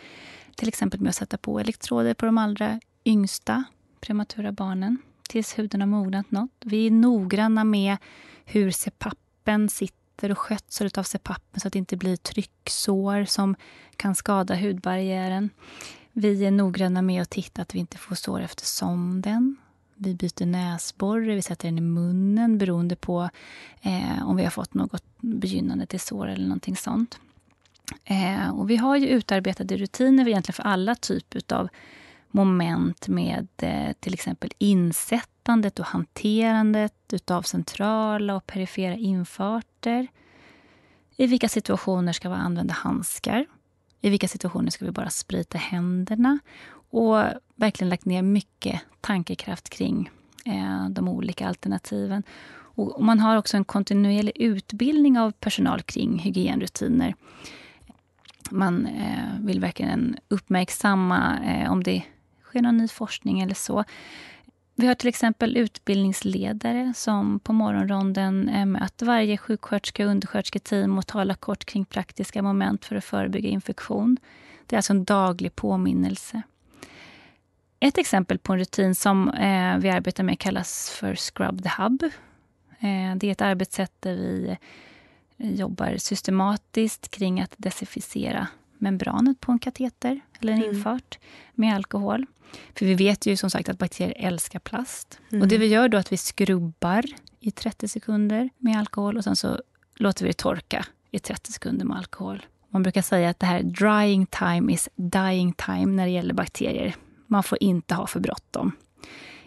till exempel med att sätta på elektroder på de allra yngsta prematura barnen tills huden har mognat något. Vi är noggranna med hur CPAPen sitter och skötsel av CPAPen så att det inte blir trycksår som kan skada hudbarriären. Vi är noggranna med att titta att vi inte får sår efter sonden. Vi byter näsborre, vi sätter den i munnen beroende på eh, om vi har fått något begynnande till sår eller någonting sånt. Eh, och vi har ju utarbetade rutiner egentligen för alla typer av moment med eh, till exempel insättandet och hanterandet av centrala och perifera infarter. I vilka situationer ska vi använda handskar? I vilka situationer ska vi bara sprita händerna? Och verkligen lagt ner mycket tankekraft kring eh, de olika alternativen. Och man har också en kontinuerlig utbildning av personal kring hygienrutiner man eh, vill verkligen uppmärksamma eh, om det sker någon ny forskning eller så. Vi har till exempel utbildningsledare som på morgonronden eh, möter varje sjuksköterska och underskötersketeam och talar kort kring praktiska moment för att förebygga infektion. Det är alltså en daglig påminnelse. Ett exempel på en rutin som eh, vi arbetar med kallas för Scrub the Hub. Eh, det är ett arbetssätt där vi jobbar systematiskt kring att desinficera membranet på en kateter eller en mm. infart med alkohol. För vi vet ju som sagt att bakterier älskar plast. Mm. Och det vi gör då är att vi skrubbar i 30 sekunder med alkohol och sen så låter vi det torka i 30 sekunder med alkohol. Man brukar säga att det här drying time is dying time när det gäller bakterier. Man får inte ha för bråttom.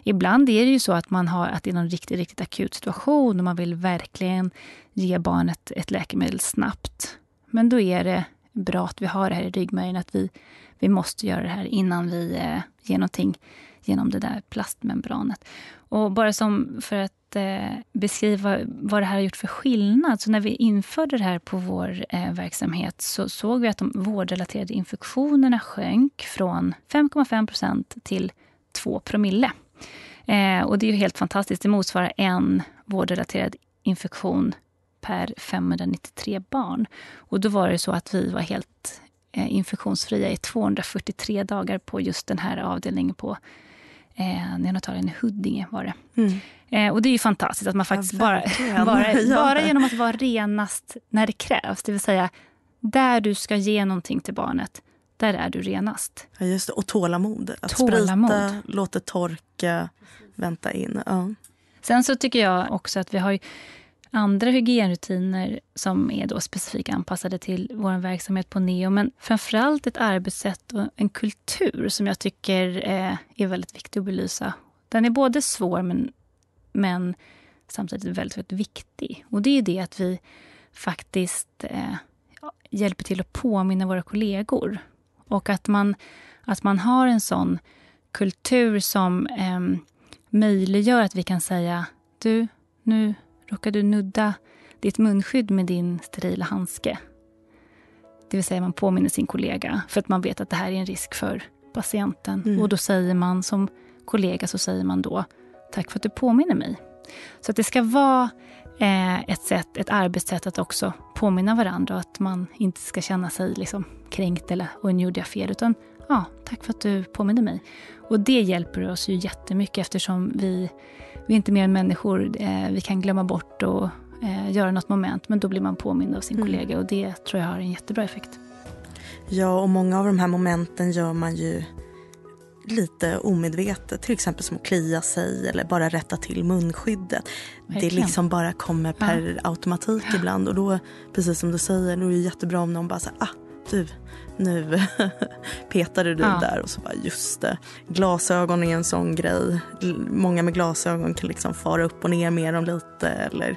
Ibland är det ju så att man har att det är någon riktigt, riktigt akut situation och man vill verkligen ge barnet ett läkemedel snabbt. Men då är det bra att vi har det här i ryggmärgen, att vi, vi måste göra det här innan vi eh, ger någonting genom det där plastmembranet. Och bara som för att eh, beskriva vad det här har gjort för skillnad. Så när vi införde det här på vår eh, verksamhet så såg vi att de vårdrelaterade infektionerna sjönk från 5,5 till 2 promille. Eh, och det är helt fantastiskt. Det motsvarar en vårdrelaterad infektion per 593 barn. Och då var det så att vi var helt eh, infektionsfria i 243 dagar på just den här avdelningen på eh, neonatalien i Huddinge. var det. Mm. Eh, och det är ju fantastiskt att man faktiskt ja, bara, bara, bara genom att vara renast när det krävs, det vill säga där du ska ge någonting till barnet, där är du renast. Ja, just det. Och tålamod. Att tålamod. sprita, låta torka, vänta in. Ja. Sen så tycker jag också att vi har andra hygienrutiner som är då specifikt anpassade till vår verksamhet på Neo. Men framförallt ett arbetssätt och en kultur som jag tycker eh, är väldigt viktig att belysa. Den är både svår men, men samtidigt väldigt, väldigt viktig. Och det är det att vi faktiskt eh, hjälper till att påminna våra kollegor. Och att man, att man har en sån kultur som eh, möjliggör att vi kan säga du, nu råkar du nudda ditt munskydd med din sterila handske. Det vill säga man påminner sin kollega för att man vet att det här är en risk för patienten. Mm. Och då säger man som kollega så säger man då tack för att du påminner mig. Så att det ska vara ett, sätt, ett arbetssätt att också påminna varandra och att man inte ska känna sig liksom kränkt eller och nu gjorde jag fel. Utan ja, tack för att du påminner mig. Och det hjälper oss ju jättemycket eftersom vi, vi är inte mer än människor. Eh, vi kan glömma bort och eh, göra något moment men då blir man påmind av sin mm. kollega och det tror jag har en jättebra effekt. Ja, och många av de här momenten gör man ju lite omedvetet. Till exempel som att klia sig eller bara rätta till munskyddet. Verkligen. Det liksom bara kommer per ja. automatik ja. ibland. Och då, precis som du säger, då är det jättebra om någon bara säger ah, du, nu petade du Ja. där och så bara just det. Glasögon är en sån grej. Många med glasögon kan liksom fara upp och ner med dem lite eller,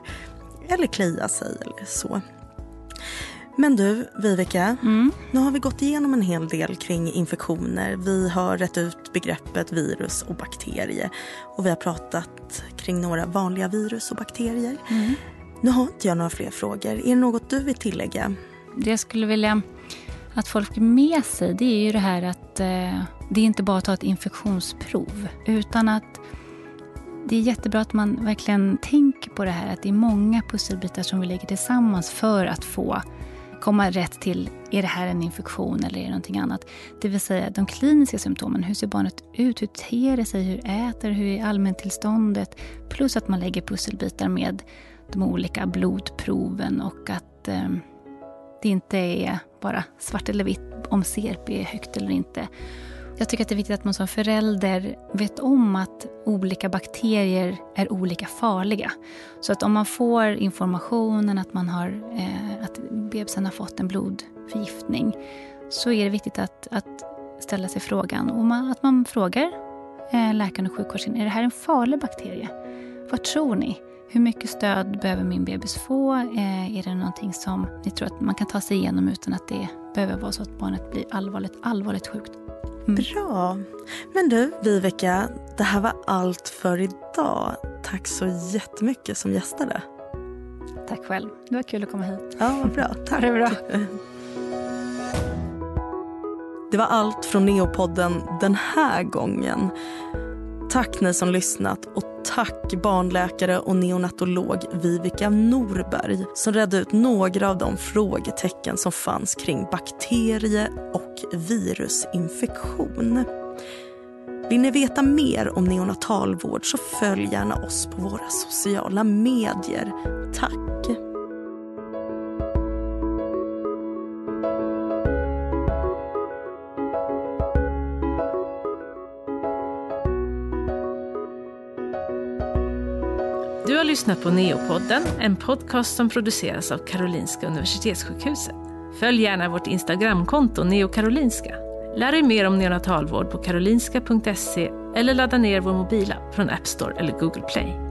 eller klia sig eller så. Men du, Viveka, Mm. nu har vi gått igenom en hel del kring infektioner. Vi har rätt ut begreppet virus och bakterie. Och vi har pratat kring några vanliga virus och bakterier. Mm. Nu har inte jag några fler frågor. Är det något du vill tillägga? Det jag skulle vilja att folk får med sig det är ju det här att eh, det är inte bara att ta ett infektionsprov utan att det är jättebra att man verkligen tänker på det här att det är många pusselbitar som vi lägger tillsammans för att få komma rätt till, är det här en infektion eller är det någonting annat? Det vill säga de kliniska symptomen, hur ser barnet ut, hur ter det sig, hur äter det, hur är allmäntillståndet? Plus att man lägger pusselbitar med de olika blodproven och att eh, det inte är bara svart eller vitt om CRP är högt eller inte. Jag tycker att det är viktigt att man som förälder vet om att olika bakterier är olika farliga. Så att om man får informationen att, man har, eh, att bebisen har fått en blodförgiftning så är det viktigt att, att ställa sig frågan och man, att man frågar eh, läkaren och sjukvården, är det här en farlig bakterie? Vad tror ni? Hur mycket stöd behöver min bebis få? Eh, är det någonting som ni tror att man kan ta sig igenom utan att det behöver vara så att barnet blir allvarligt, allvarligt sjukt? Bra. Men du, Viveka, det här var allt för idag. Tack så jättemycket som gästade. Tack själv. Det var kul att komma hit. Ja, vad bra. Tack. Det bra. Det var allt från Neopodden den här gången. Tack ni som lyssnat och tack barnläkare och neonatolog Vivica Norberg som redde ut några av de frågetecken som fanns kring bakterie och virusinfektion. Vill ni veta mer om neonatalvård så följ gärna oss på våra sociala medier. Tack! Du har lyssnat på Neopodden, en podcast som produceras av Karolinska Universitetssjukhuset. Följ gärna vårt Instagramkonto neokarolinska. Lär dig mer om neonatalvård på karolinska.se eller ladda ner vår mobilapp från App Store eller Google Play.